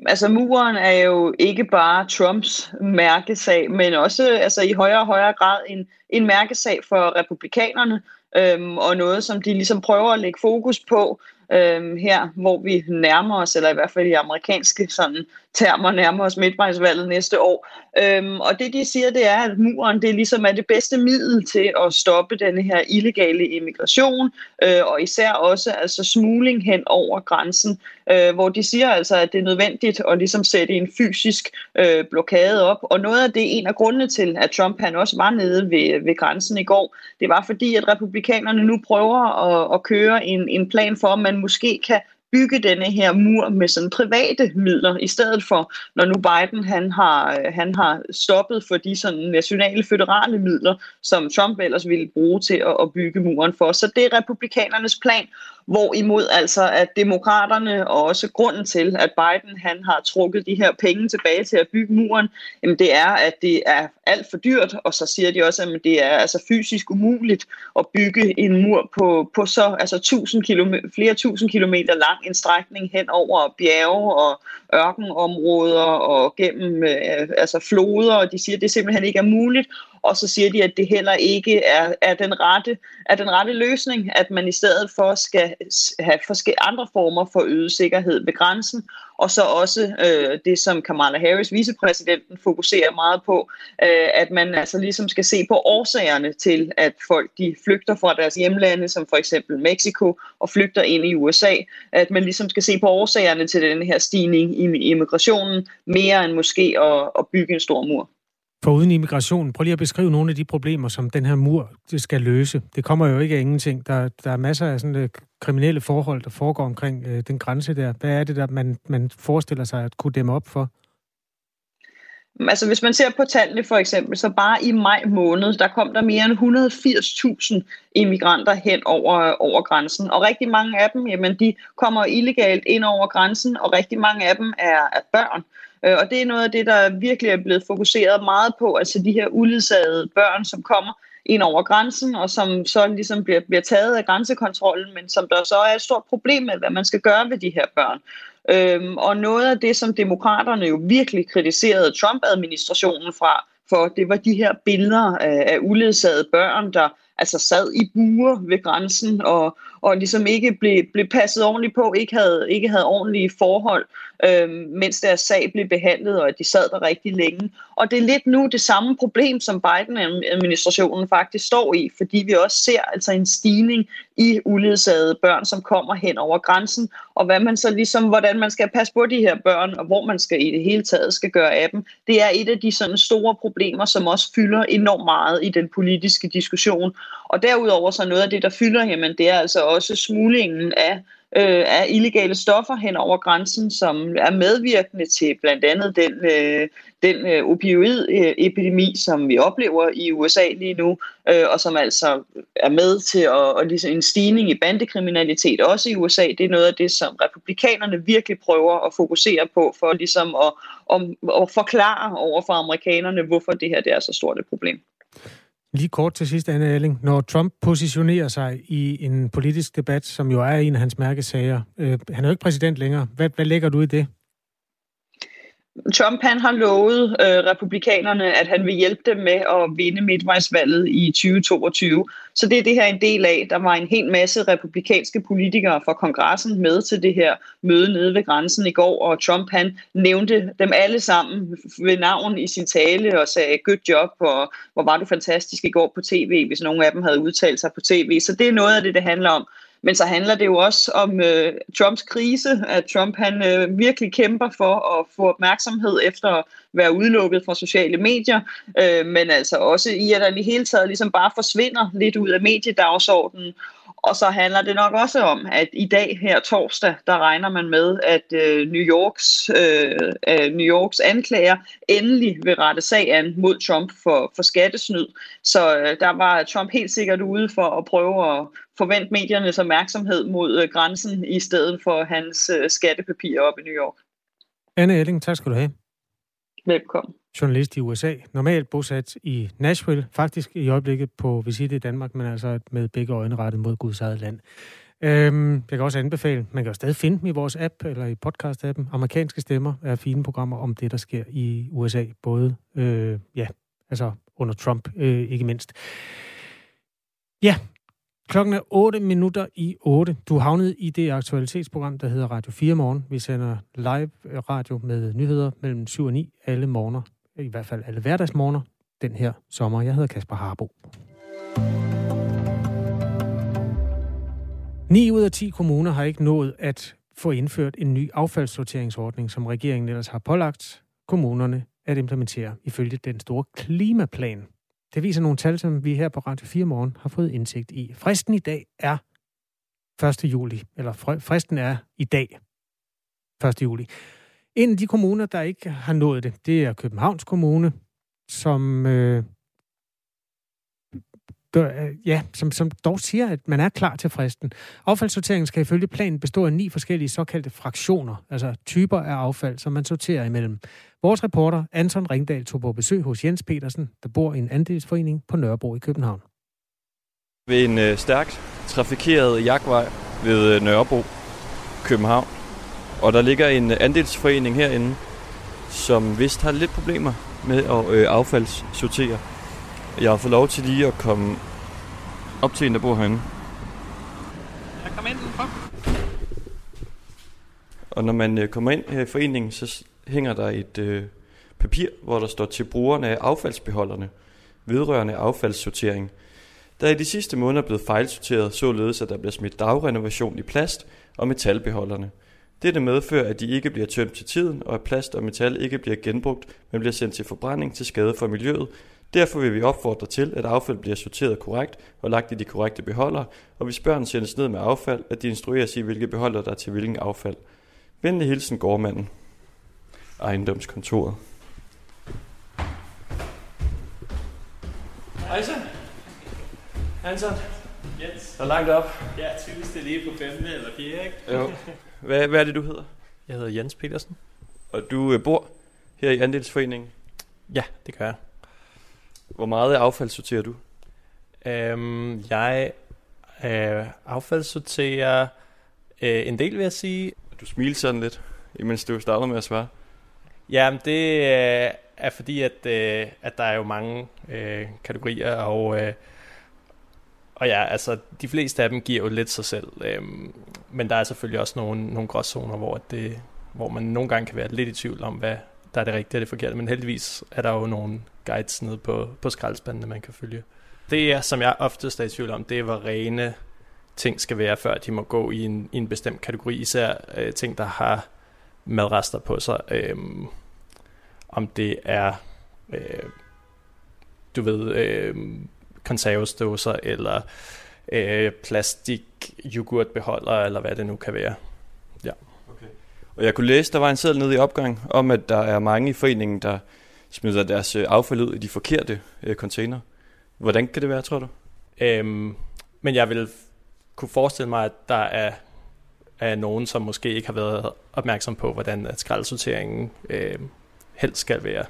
Altså muren er jo ikke bare Trumps mærkesag, men også altså, i højere og højere grad en, en mærkesag for republikanerne, øhm, og noget, som de ligesom prøver at lægge fokus på øhm, her, hvor vi nærmer os, eller i hvert fald i amerikanske sådan, termer nærmer os midtvejsvalget næste år. Øhm, og det de siger, det er, at muren det ligesom er det bedste middel til at stoppe denne her illegale immigration, øh, og især også altså smugling hen over grænsen, øh, hvor de siger altså, at det er nødvendigt at ligesom sætte en fysisk øh, blokade op. Og noget af det, en af grundene til, at Trump han også var nede ved, ved grænsen i går, det var fordi, at republikanerne nu prøver at, at køre en, en plan for, at man måske kan bygge denne her mur med sådan private midler, i stedet for, når nu Biden han har, øh, han har stoppet for de sådan nationale føderale midler, som Trump ellers ville bruge til at, at bygge muren for. Så det er republikanernes plan, Hvorimod altså, at demokraterne og også grunden til, at Biden han har trukket de her penge tilbage til at bygge muren, jamen det er, at det er alt for dyrt, og så siger de også, at det er altså fysisk umuligt at bygge en mur på, på så altså tusind kilometer, flere tusind kilometer lang en strækning hen over bjerge og ørkenområder og gennem øh, altså floder, og de siger, at det simpelthen ikke er muligt, og så siger de, at det heller ikke er, er, den, rette, er den rette løsning, at man i stedet for skal have forskellige andre former for øget sikkerhed ved grænsen, og så også øh, det, som Kamala Harris, vicepræsidenten, fokuserer meget på, øh, at man altså ligesom skal se på årsagerne til, at folk de flygter fra deres hjemlande, som for eksempel Mexico, og flygter ind i USA, at man ligesom skal se på årsagerne til den her stigning i immigrationen, mere end måske at, at bygge en stor mur. For uden immigration, prøv lige at beskrive nogle af de problemer, som den her mur skal løse. Det kommer jo ikke af ingenting. Der, der er masser af sådan, uh, kriminelle forhold, der foregår omkring uh, den grænse der. Hvad er det, der man, man forestiller sig at kunne dæmme op for? Altså hvis man ser på tallene for eksempel, så bare i maj måned, der kom der mere end 180.000 immigranter hen over, over grænsen. Og rigtig mange af dem, jamen de kommer illegalt ind over grænsen, og rigtig mange af dem er, er børn. Øh, og det er noget af det, der virkelig er blevet fokuseret meget på, altså de her uledsagede børn, som kommer ind over grænsen, og som så ligesom bliver, bliver taget af grænsekontrollen, men som der så er et stort problem med, hvad man skal gøre ved de her børn. Øhm, og noget af det, som demokraterne jo virkelig kritiserede Trump-administrationen fra, for det var de her billeder af, af uledsagede børn, der altså sad i buer ved grænsen og, og ligesom ikke blev, blev passet ordentligt på, ikke havde, ikke havde ordentlige forhold, øh, mens deres sag blev behandlet, og at de sad der rigtig længe. Og det er lidt nu det samme problem, som Biden-administrationen faktisk står i, fordi vi også ser altså en stigning i uledsagede børn, som kommer hen over grænsen, og hvad man så ligesom, hvordan man skal passe på de her børn, og hvor man skal i det hele taget skal gøre af dem, det er et af de sådan store problemer, som også fylder enormt meget i den politiske diskussion. Og derudover så noget af det, der fylder, jamen det er altså også smuglingen af øh, af illegale stoffer hen over grænsen, som er medvirkende til blandt andet den, øh, den øh, opioid-epidemi, som vi oplever i USA lige nu, øh, og som altså er med til at, at ligesom en stigning i bandekriminalitet også i USA. Det er noget af det, som republikanerne virkelig prøver at fokusere på, for ligesom at, at, at forklare over for amerikanerne, hvorfor det her det er så stort et problem. Lige kort til sidst, Anne Elling. Når Trump positionerer sig i en politisk debat, som jo er en af hans mærkesager, øh, han er jo ikke præsident længere. Hvad, hvad lægger du i det? Trump han har lovet øh, republikanerne, at han vil hjælpe dem med at vinde midtvejsvalget i 2022. Så det er det her en del af. Der var en hel masse republikanske politikere fra kongressen med til det her møde nede ved grænsen i går, og Trump han nævnte dem alle sammen ved navn i sin tale og sagde, good job, og hvor var du fantastisk i går på tv, hvis nogen af dem havde udtalt sig på tv. Så det er noget af det, det handler om. Men så handler det jo også om øh, Trumps krise, at Trump han øh, virkelig kæmper for at få opmærksomhed efter at være udelukket fra sociale medier, øh, men altså også i, at han i hele taget ligesom bare forsvinder lidt ud af mediedagsordenen, og så handler det nok også om, at i dag her torsdag, der regner man med, at øh, New, Yorks, øh, øh, New Yorks anklager endelig vil rette sag an mod Trump for, for skattesnyd. Så øh, der var Trump helt sikkert ude for at prøve at forvente mediernes opmærksomhed mod øh, grænsen, i stedet for hans øh, skattepapirer op i New York. Anne Elling, tak skal du have. Velkommen journalist i USA, normalt bosat i Nashville, faktisk i øjeblikket på visit i Danmark, men altså med begge øjne rettet mod Guds eget land. Øhm, jeg kan også anbefale, man kan jo stadig finde dem i vores app eller i podcast-appen. Amerikanske stemmer er fine programmer om det, der sker i USA, både øh, ja, altså under Trump øh, ikke mindst. Ja, klokken er 8 minutter i 8. Du havnet i det aktualitetsprogram, der hedder Radio 4 Morgen. Vi sender live radio med nyheder mellem 7 og 9 alle morgener i hvert fald alle hverdagsmorgener, den her sommer. Jeg hedder Kasper Harbo. 9 ud af 10 kommuner har ikke nået at få indført en ny affaldssorteringsordning, som regeringen ellers har pålagt kommunerne at implementere ifølge den store klimaplan. Det viser nogle tal, som vi her på Radio 4 Morgen har fået indsigt i. Fristen i dag er 1. juli, eller fristen er i dag 1. juli. En af de kommuner, der ikke har nået det, det er Københavns Kommune, som, øh, der, øh, ja, som, som dog siger, at man er klar til fristen. Affaldssorteringen skal ifølge planen bestå af ni forskellige såkaldte fraktioner, altså typer af affald, som man sorterer imellem. Vores reporter Anton Ringdal tog på besøg hos Jens Petersen, der bor i en andelsforening på Nørrebro i København. Ved en øh, stærkt trafikeret jagtvej ved øh, Nørrebro, København, og der ligger en andelsforening herinde, som vist har lidt problemer med at øh, affaldssortere. Jeg har fået lov til lige at komme op til en, der bor herinde. Jeg kommer ind udenfor. Og når man øh, kommer ind her i foreningen, så hænger der et øh, papir, hvor der står til brugerne af affaldsbeholderne, vedrørende affaldssortering. Der er i de sidste måneder blevet fejlsorteret, således at der bliver smidt dagrenovation i plast og metalbeholderne – dette medfører, at de ikke bliver tømt til tiden, og at plast og metal ikke bliver genbrugt, men bliver sendt til forbrænding til skade for miljøet. Derfor vil vi opfordre til, at affald bliver sorteret korrekt og lagt i de korrekte beholdere, og hvis børn sendes ned med affald, at de instrueres i, hvilke beholder der er til hvilken affald. Venlig hilsen, gårdmanden. Ejendomskontoret. Hej så. Hansen. Jens. Hvor langt op? Ja, typisk det lige på 5. eller 4, ikke? Jo. (laughs) Hvad, hvad er det, du hedder? Jeg hedder Jens Petersen. Og du øh, bor? her i andelsforeningen? Ja, det gør jeg. Hvor meget affald sorterer du? Øhm, jeg øh, affaldssorterer øh, en del, vil jeg sige. Du smiler sådan lidt, imens du starter med at svare. Ja, det øh, er fordi, at, øh, at der er jo mange øh, kategorier, og, øh, og ja, altså de fleste af dem giver jo lidt sig selv. øhm, men der er selvfølgelig også nogle, nogle gråzoner, hvor, det, hvor man nogle gange kan være lidt i tvivl om, hvad der er det rigtige og det forkerte. Men heldigvis er der jo nogle guides nede på, på skraldspandene, man kan følge. Det, er, som jeg oftest er i tvivl om, det er, hvor rene ting skal være, før de må gå i en, i en bestemt kategori. Især øh, ting, der har madrester på sig. Øhm, om det er, øh, du ved, øh, konservesdåser, eller øh, plastik yoghurtbeholder, eller hvad det nu kan være. Ja. Okay. Og jeg kunne læse, der var en seddel nede i opgang, om at der er mange i foreningen, der smider deres øh, affald ud i de forkerte øh, container. Hvordan kan det være, tror du? Øhm, men jeg vil kunne forestille mig, at der er, er nogen, som måske ikke har været opmærksom på, hvordan skraldsorteringen øh, helst skal være.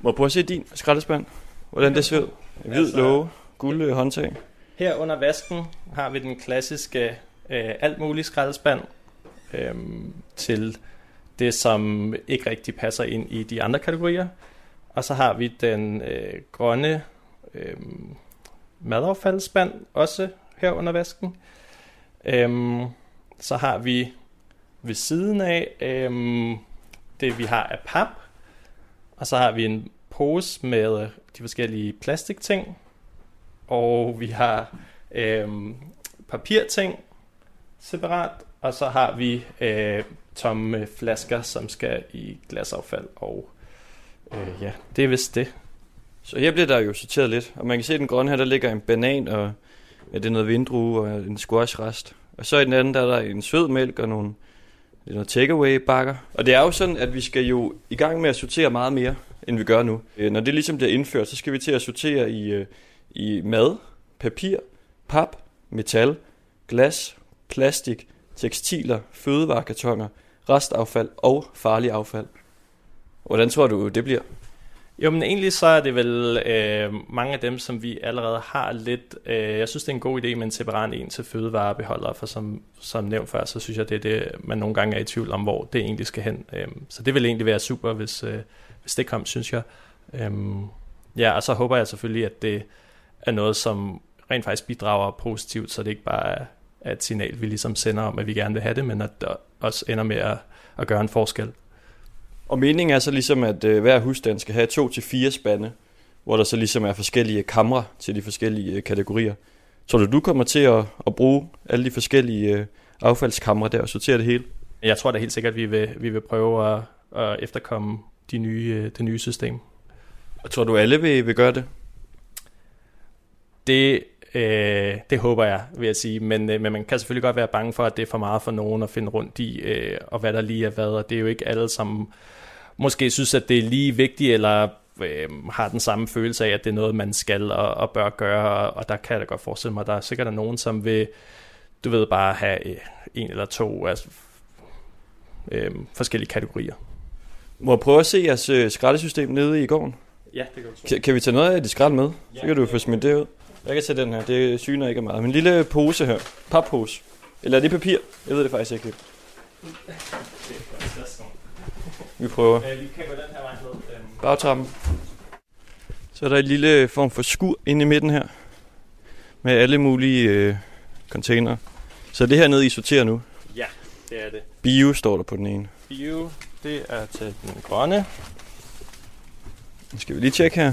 Må jeg prøve at se din skraldespand? Hvordan det ser ud? Hvid altså, låge, guld øh, håndtag. Her under vasken har vi den klassiske øh, alt muligt skraldespand øh, til det, som ikke rigtig passer ind i de andre kategorier. Og så har vi den øh, grønne øh, madaffaldsspand også her under vasken. Øh, så har vi ved siden af øh, det, vi har af pap. Og så har vi en pose med øh, de forskellige plastikting. Og vi har øh, papirting separat. Og så har vi øh, tomme flasker, som skal i glasaffald. Og øh, ja, det er vist det. Så her bliver der jo sorteret lidt. Og man kan se, at den grønne her, der ligger en banan, og ja, det er noget vindrue og en squashrest. Og så i den anden, der er der en sød mælk og nogle det er noget takeaway bakker. Og det er jo sådan, at vi skal jo i gang med at sortere meget mere, end vi gør nu. Øh, når det ligesom bliver indført, så skal vi til at sortere i, øh, i mad, papir, pap, metal, glas, plastik, tekstiler, fødevarekartoner, restaffald og farlig affald. Hvordan tror du, det bliver? Jo, men egentlig så er det vel øh, mange af dem, som vi allerede har lidt. Øh, jeg synes, det er en god idé med en separat en til fødevarebeholdere, for som, som nævnt før, så synes jeg, det er det, man nogle gange er i tvivl om, hvor det egentlig skal hen. Øh, så det vil egentlig være super, hvis, øh, hvis det kom, synes jeg. Øh, ja, og så håber jeg selvfølgelig, at det er noget, som rent faktisk bidrager positivt, så det ikke bare er, er et signal, vi ligesom sender om, at vi gerne vil have det, men at det også ender med at, at gøre en forskel. Og meningen er så ligesom, at øh, hver husstand skal have to til fire spande, hvor der så ligesom er forskellige kamre til de forskellige øh, kategorier. Tror du, du kommer til at, at bruge alle de forskellige øh, affaldskamre der og sortere det hele? Jeg tror da helt sikkert, at vi vil, vi vil prøve at, at efterkomme de nye, øh, det nye system. Og tror du, alle vil, vil gøre det? Det, øh, det håber jeg, vil jeg sige. Men, øh, men man kan selvfølgelig godt være bange for, at det er for meget for nogen at finde rundt i, øh, og hvad der lige er hvad. Og det er jo ikke alle, som måske synes, at det er lige vigtigt, eller øh, har den samme følelse af, at det er noget, man skal og, og bør gøre, og, og der kan jeg da godt forestille mig, at der er sikkert nogen, som vil, du ved, bare have øh, en eller to altså, øh, forskellige kategorier. Må jeg prøve at se jeres øh, skraldesystem nede i gården? Ja, det kan du kan, kan vi tage noget af det skrald med? Ja, så kan du få smidt det ud. Jeg kan tage den her, det syner ikke meget. Men en lille pose her, pappose. Eller er det papir? Jeg ved det faktisk ikke helt. Vi prøver. Øh, vi kan gå den her vej ned. Bagtrappen. Så er der en lille form for skur inde i midten her. Med alle mulige øh, container. Så det her nede, I sorterer nu? Ja, det er det. Bio står der på den ene. Bio, det er til den grønne. Nu skal vi lige tjekke her.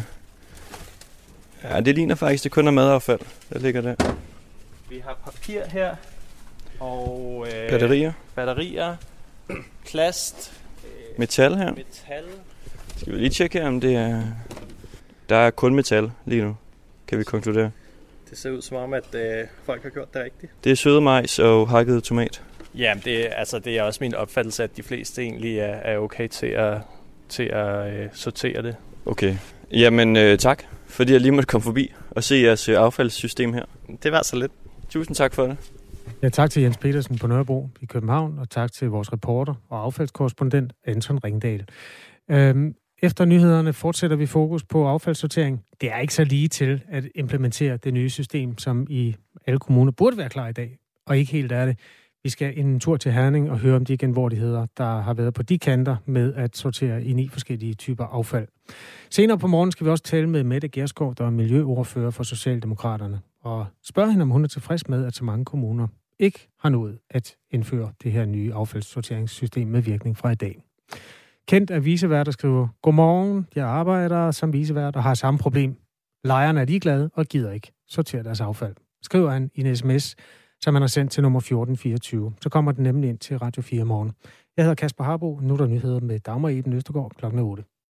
Ja, det ligner faktisk, det kun er madaffald, der ligger der. Vi har papir her. Og øh, batterier. Batterier. Plast. Metal her. Metal. Skal vi lige tjekke her, om det er... Der er kun metal lige nu, kan vi konkludere. Det ser ud som om, at øh, folk har gjort det rigtigt. Det er søde majs og hakket tomat. Ja, det, altså, det er også min opfattelse, at de fleste egentlig er, er okay til at, til at øh, sortere det. Okay. Jamen øh, tak, fordi jeg lige måtte komme forbi og se jeres øh, affaldssystem her. Det var så lidt. Tusind tak for det. Ja, tak til Jens Petersen på Nørrebro i København, og tak til vores reporter og affaldskorrespondent Anton Ringdal. Øhm, efter nyhederne fortsætter vi fokus på affaldssortering. Det er ikke så lige til at implementere det nye system, som i alle kommuner burde være klar i dag, og ikke helt er det. Vi skal en tur til Herning og høre om de genvordigheder, der har været på de kanter med at sortere i ni forskellige typer affald. Senere på morgen skal vi også tale med Mette Gerskov, der er miljøordfører for Socialdemokraterne, og spørge hende, om hun er tilfreds med, at så mange kommuner ikke har nået at indføre det her nye affaldssorteringssystem med virkning fra i dag. Kendt er visevært, der skriver, Godmorgen, jeg arbejder som visevært og har samme problem. Lejerne er ligeglade og gider ikke sortere deres affald. Skriver han i en sms, som han har sendt til nummer 1424. Så kommer den nemlig ind til Radio 4 morgen. Jeg hedder Kasper Harbo. Nu er der nyheder med Dagmar Eben Østergaard klokken 8.